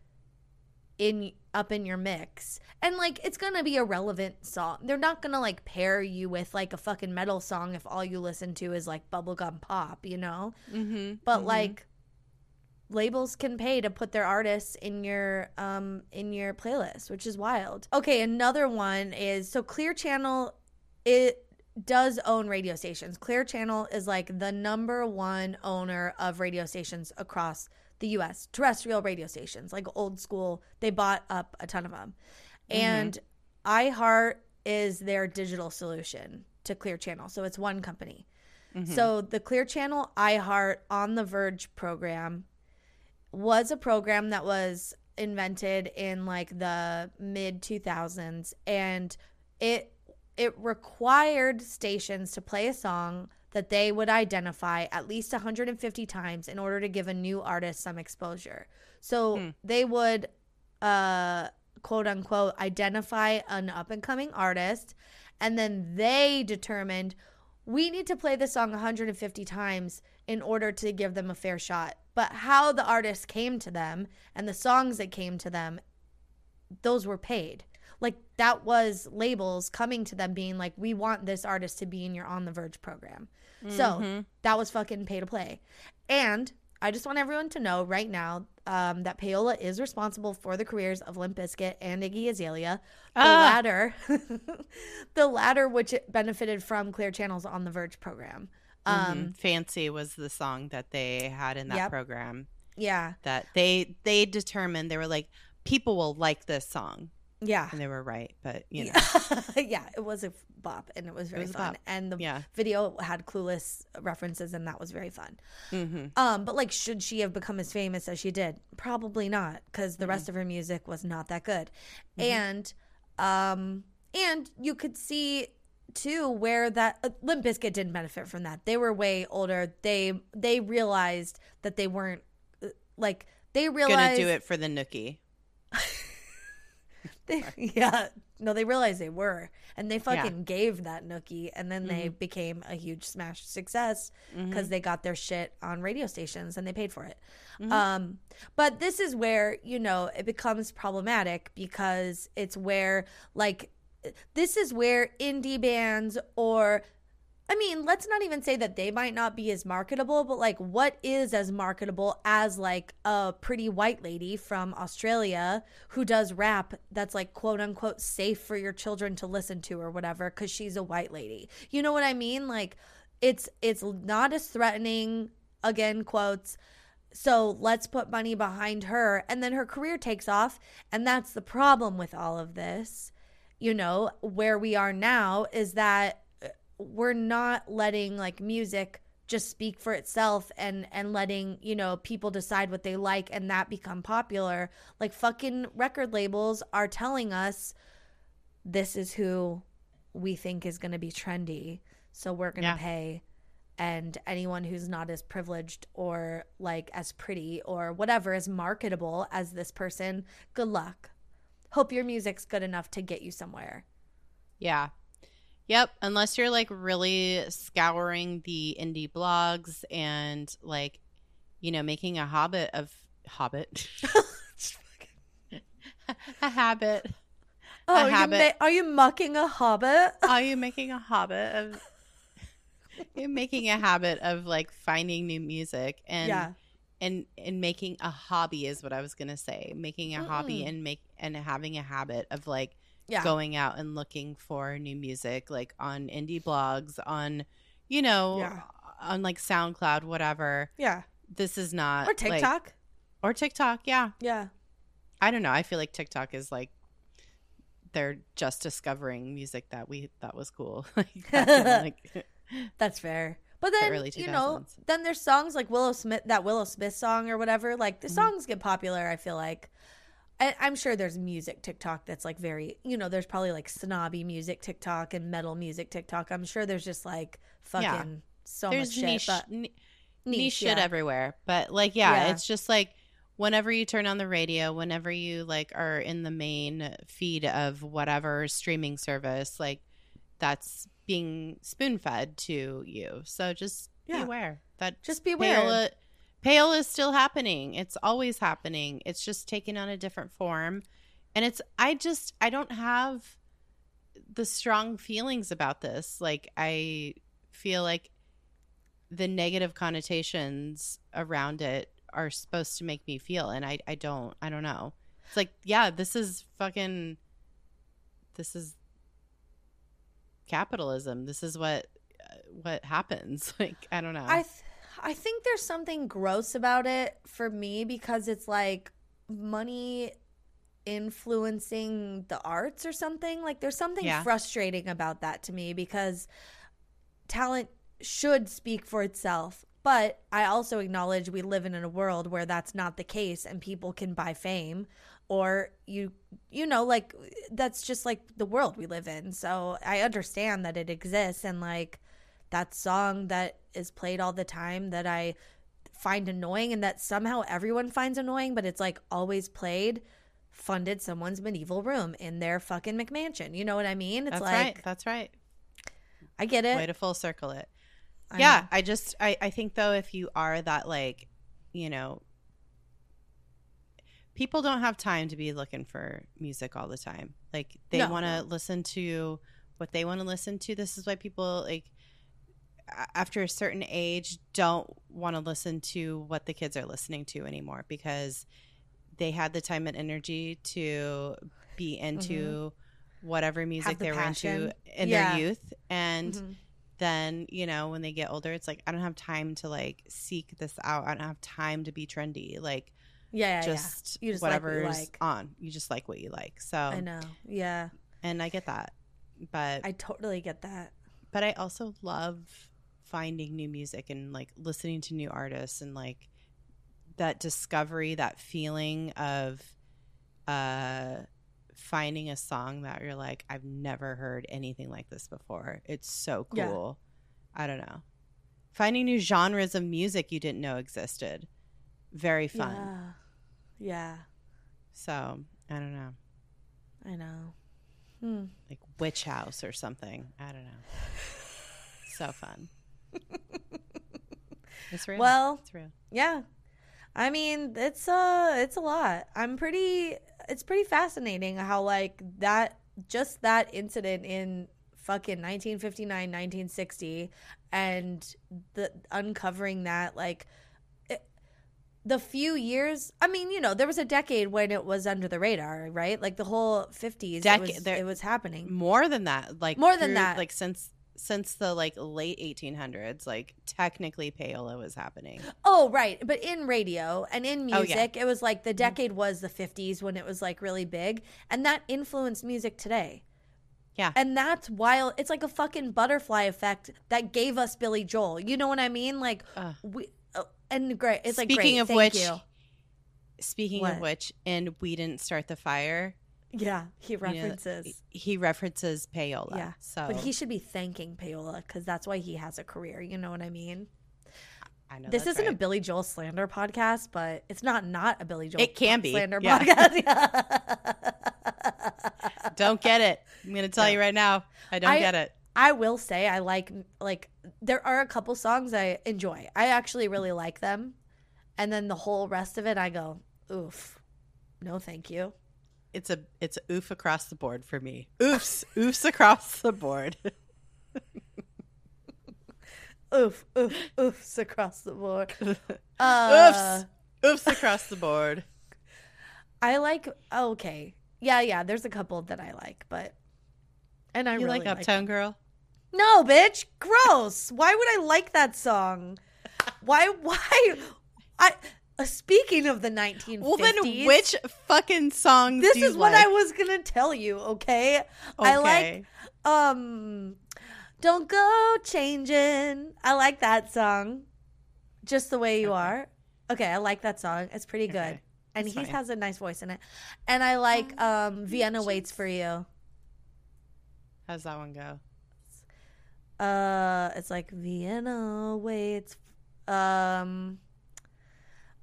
in up in your mix. And like it's going to be a relevant song. They're not going to like pair you with like a fucking metal song if all you listen to is like bubblegum pop, you know? mm-hmm. but like labels can pay to put their artists in your um in your playlist which is wild okay another one is so clear channel it does own radio stations. Clear Channel is like the number one owner of radio stations across the US, terrestrial radio stations, like old school. They bought up a ton of them. And iHeart is their digital solution to Clear Channel. So it's one company. So the Clear Channel iHeart on the Verge program was a program that was invented in like the mid 2000s and it it required stations to play a song that they would identify at least 150 times in order to give a new artist some exposure. So they would uh quote unquote identify an up and coming artist and then they determined we need to play the song 150 times in order to give them a fair shot. But how the artist came to them and the songs that came to them, those were paid. Like that was labels coming to them being like, we want this artist to be in your On the Verge program. So that was fucking pay to play. And I just want everyone to know right now um, that payola is responsible for the careers of Limp Bizkit and Iggy Azalea. The Ah. latter, the latter, which benefited from Clear Channel's On the Verge program. Um, Mhm. Fancy was the song that they had in that Yep. program Yeah, that they they determined they were like people will like this song yeah, and they were right but you know yeah. It was a bop, and it was very was fun. And the yeah video had clueless references, and that was very fun. hmm Um, but like, should she have become as famous as she did? Probably not, because the rest of her music was not that good. And, um, and you could see too where that uh, Limp Bizkit didn't benefit from that. They were way older. They they realized that they weren't uh, like they gonna realized do it for the nookie. They, yeah, no, they realized they were, and they fucking gave that nookie, and then they became a huge smash success because they got their shit on radio stations and they paid for it. Um, but this is where you know it becomes problematic because it's where like this is where indie bands or I mean, let's not even say that they might not be as marketable, but like what is as marketable as like a pretty white lady from Australia who does rap that's like quote unquote safe for your children to listen to or whatever cuz she's a white lady. You know what I mean? Like it's it's not as threatening again quotes so let's put money behind her and then her career takes off and that's the problem with all of this you know where we are now is that uh, we're not letting like music just speak for itself and and letting you know people decide what they like and that become popular. Like fucking record labels are telling us this is who we think is going to be trendy so we're going to Yeah. pay. And anyone who's not as privileged or like as pretty or whatever as marketable as this person good luck hope your music's good enough to get you somewhere Yeah. Yep. Unless you're like really scouring the indie blogs and like, you know, making a hobbit of hobbit. a habit. oh A are you, habit. ma- are you mucking a hobbit Are you making a hobbit of you're making a habit of like finding new music and yeah and and making a hobby is what I was gonna say. Making a hobby Mm-mm. and make and having a habit of like yeah going out and looking for new music like on indie blogs on you know Yeah. on like soundcloud whatever yeah this is not or like- tiktok or tiktok yeah yeah i don't know i feel like tiktok is like they're just discovering music that we thought was cool like, back in, like That's fair. But then early you know, then there's songs like Willow Smith, that Willow Smith song or whatever. Like Mm-hmm. the songs get popular. I feel like, I, I'm sure there's music TikTok that's like very, you know, there's probably like snobby music TikTok and metal music TikTok. I'm sure there's just like fucking Yeah. so there's much shit. niche, but ni- niche, niche shit yeah. everywhere but like yeah, Yeah. it's just like whenever you turn on the radio whenever you like are in the main feed of whatever streaming service like that's being spoon fed to you. So just be aware that Just be aware. payola, payola is still happening. It's always happening. It's just taking on a different form. And it's i just i don't have the strong feelings about this. Like i feel like the negative connotations around it are supposed to make me feel and I I don't I don't know. It's like, yeah, this is fucking this is capitalism. This is what uh, what happens. Like I don't know. I th- I think there's something gross about it for me because it's like money influencing the arts or something. Like there's something Yeah. frustrating about that to me because talent should speak for itself. But I also acknowledge we live in a world where that's not the case and people can buy fame or you you know like that's just like the world we live in. So I understand that it exists and like that song that is played all the time that I find annoying and that somehow everyone finds annoying, but it's like always played, funded someone's medieval room in their fucking McMansion. You know what I mean? It's That's like right. That's right. I get it. Way to full circle it. I yeah, know. I just I I think though if you are that like, you know, people don't have time to be looking for music all the time. Like they No. want to listen to what they want to listen to. This is why people like after a certain age don't want to listen to what the kids are listening to anymore because they had the time and energy to be into whatever music the they were into in Yeah. their youth and Mhm. then you know when they get older it's like i don't have time to like seek this out i don't have time to be trendy like Yeah, yeah, just, yeah. You just like what you whatever's like. on you just like what you like so I know. Yeah. and i get that but I totally get that. but i also love finding new music and like listening to new artists and like that discovery that feeling of uh finding a song that you're like i've never heard anything like this before it's so Yeah. cool i don't know finding new genres of music you didn't know existed very fun Yeah. Yeah. so i don't know I know. Hmm. like witch house or something i don't know so fun it's real Well, it's real Yeah. I mean, it's uh it's a lot. I'm pretty it's pretty fascinating how like that just that incident in fucking 1959, 1960 and the uncovering that like the few years I mean, you know, there was a decade when it was under the radar, right? Like the whole 50s Dec- it, was, there- it was happening. more than that like More than through- that. like since since the like late 1800s like technically payola was happening Oh, right. But in radio and in Oh, music, yeah. it was like the mm-hmm. decade was the 50s when it was like really big. And that influenced music today. Yeah. And that's wild. It's like a fucking butterfly effect that gave us Billy Joel. You know what I mean? Like, Ugh. we, oh, and great. It's like, Speaking great. of Thank which, you. speaking What? of which and we didn't start the fire Yeah. He you know, references. he references payola yeah. so But he should be thanking payola because that's why he has a career. You know what I mean? I know this isn't a. Billy Joel slander podcast, but it's not not a Billy Joel It can be, slander yeah. podcast. don't get it i'm gonna tell No. you right now i don't I- get it I will say I like like there are a couple songs I enjoy. I actually really like them. And then the whole rest of it I go, oof. No, thank you. it's a it's a oof across the board for me oofs oofs across the board Oof, oof, oofs across the board. Uh, oofs oofs across the board I like okay. Yeah, yeah, there's a couple that I like, but and I you really like uptown girl No, bitch. Gross. Why would I like that song? Why why I uh, speaking of the 1950s. well then which fucking songs This do you is what like? I was going to tell you, okay? I like um Don't Go Changing. I like that song. Just the way you Okay. are. Okay, I like that song. It's pretty good. Okay, And that's he fine. has a nice voice in it. And I like um Vienna Waits for You. how's that one go Uh, it's like Vienna waits. Um,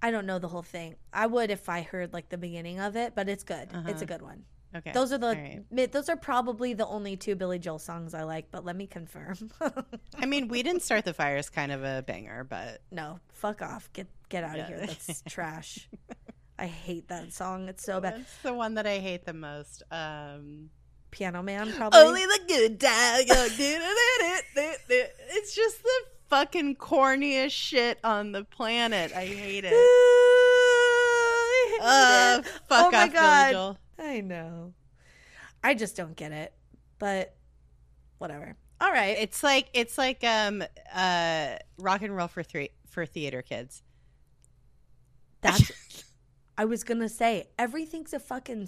I don't know the whole thing. I would if I heard like the beginning of it, but it's good. It's a Uh-huh. good one. okay Those are the right. those are probably the only two Billy Joel songs I like. But let me confirm. I mean, we didn't start the fire is kind of a banger, but no, fuck off. Get get out of here. That's trash. I hate that song. It's so bad. that's the one that I hate the most. Um, Piano Man probably. only the good time. it's just the fucking corniest shit on the planet. I hate it. I hate Uh, it. fuck oh my off, God. Billy Joel. I know. I just don't get it. But whatever. All right. It's like it's like um uh rock and roll for three for theater kids. That's. I was gonna say everything's a fucking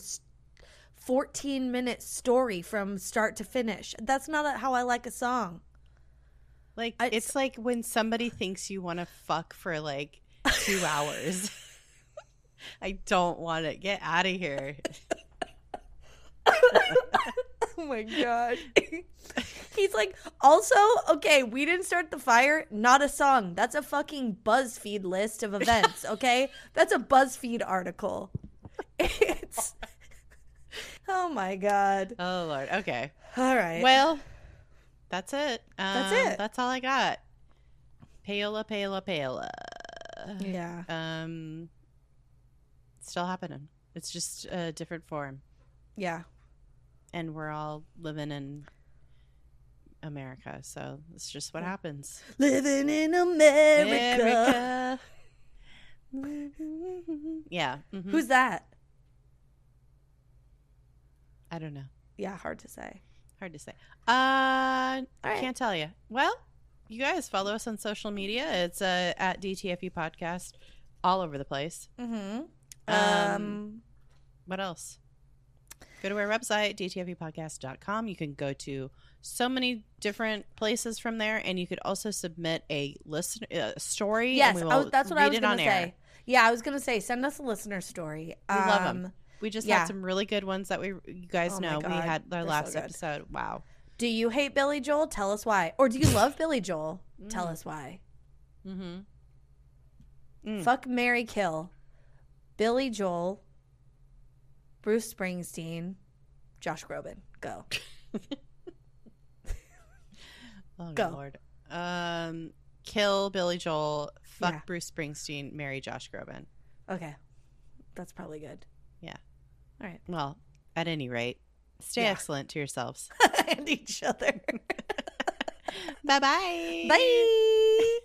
s- fourteen minute story from start to finish. That's not how I like a song. Like I- it's like when somebody thinks you want to fuck for like two hours. I don't want to get out of here. Oh my god. He's like, also, okay, we didn't start the fire. Not a song. That's a fucking BuzzFeed list of events, okay? That's a BuzzFeed article. It's. Oh my god. Oh lord. Okay. All right. Well, that's it. Um, That's it. That's all I got. payola, payola, payola. yeah. Um, still happening. It's just a different form, Yeah. and we're all living in America, so it's just what happens. Living in America. America. yeah. mhm. Who's that? I don't know. Yeah, hard to say. Hard to say. Uh, right. can't tell you. Well, you guys follow us on social media. It's uh, at DTFU podcast all over the place. Mm-hmm. Um, Um, What else? Go to our website, dtfupodcast.com. You can go to so many different places from there, and you could also submit a listen uh, story. yes, I that's what I was going to air. say. Yeah, I was going to say, send us a listener story. We love 'em. We just Yeah. had some really good ones that we, you guys Oh know. We God, had they're our so last episode. Wow. Do you hate Billy Joel? Tell us why. Or do you love Billy Joel? Tell Mm. us why. Mm-hmm. Mm. Fuck Marry Kill. Billy Joel. Bruce Springsteen. Josh Groban. Go. Oh, Go. Lord. Um, kill Billy Joel. Fuck Yeah. Bruce Springsteen. Marry Josh Groban. Okay. That's probably good. Yeah. All right. Well, at any rate, stay Yeah. excellent to yourselves. and each other. Bye-bye. Bye.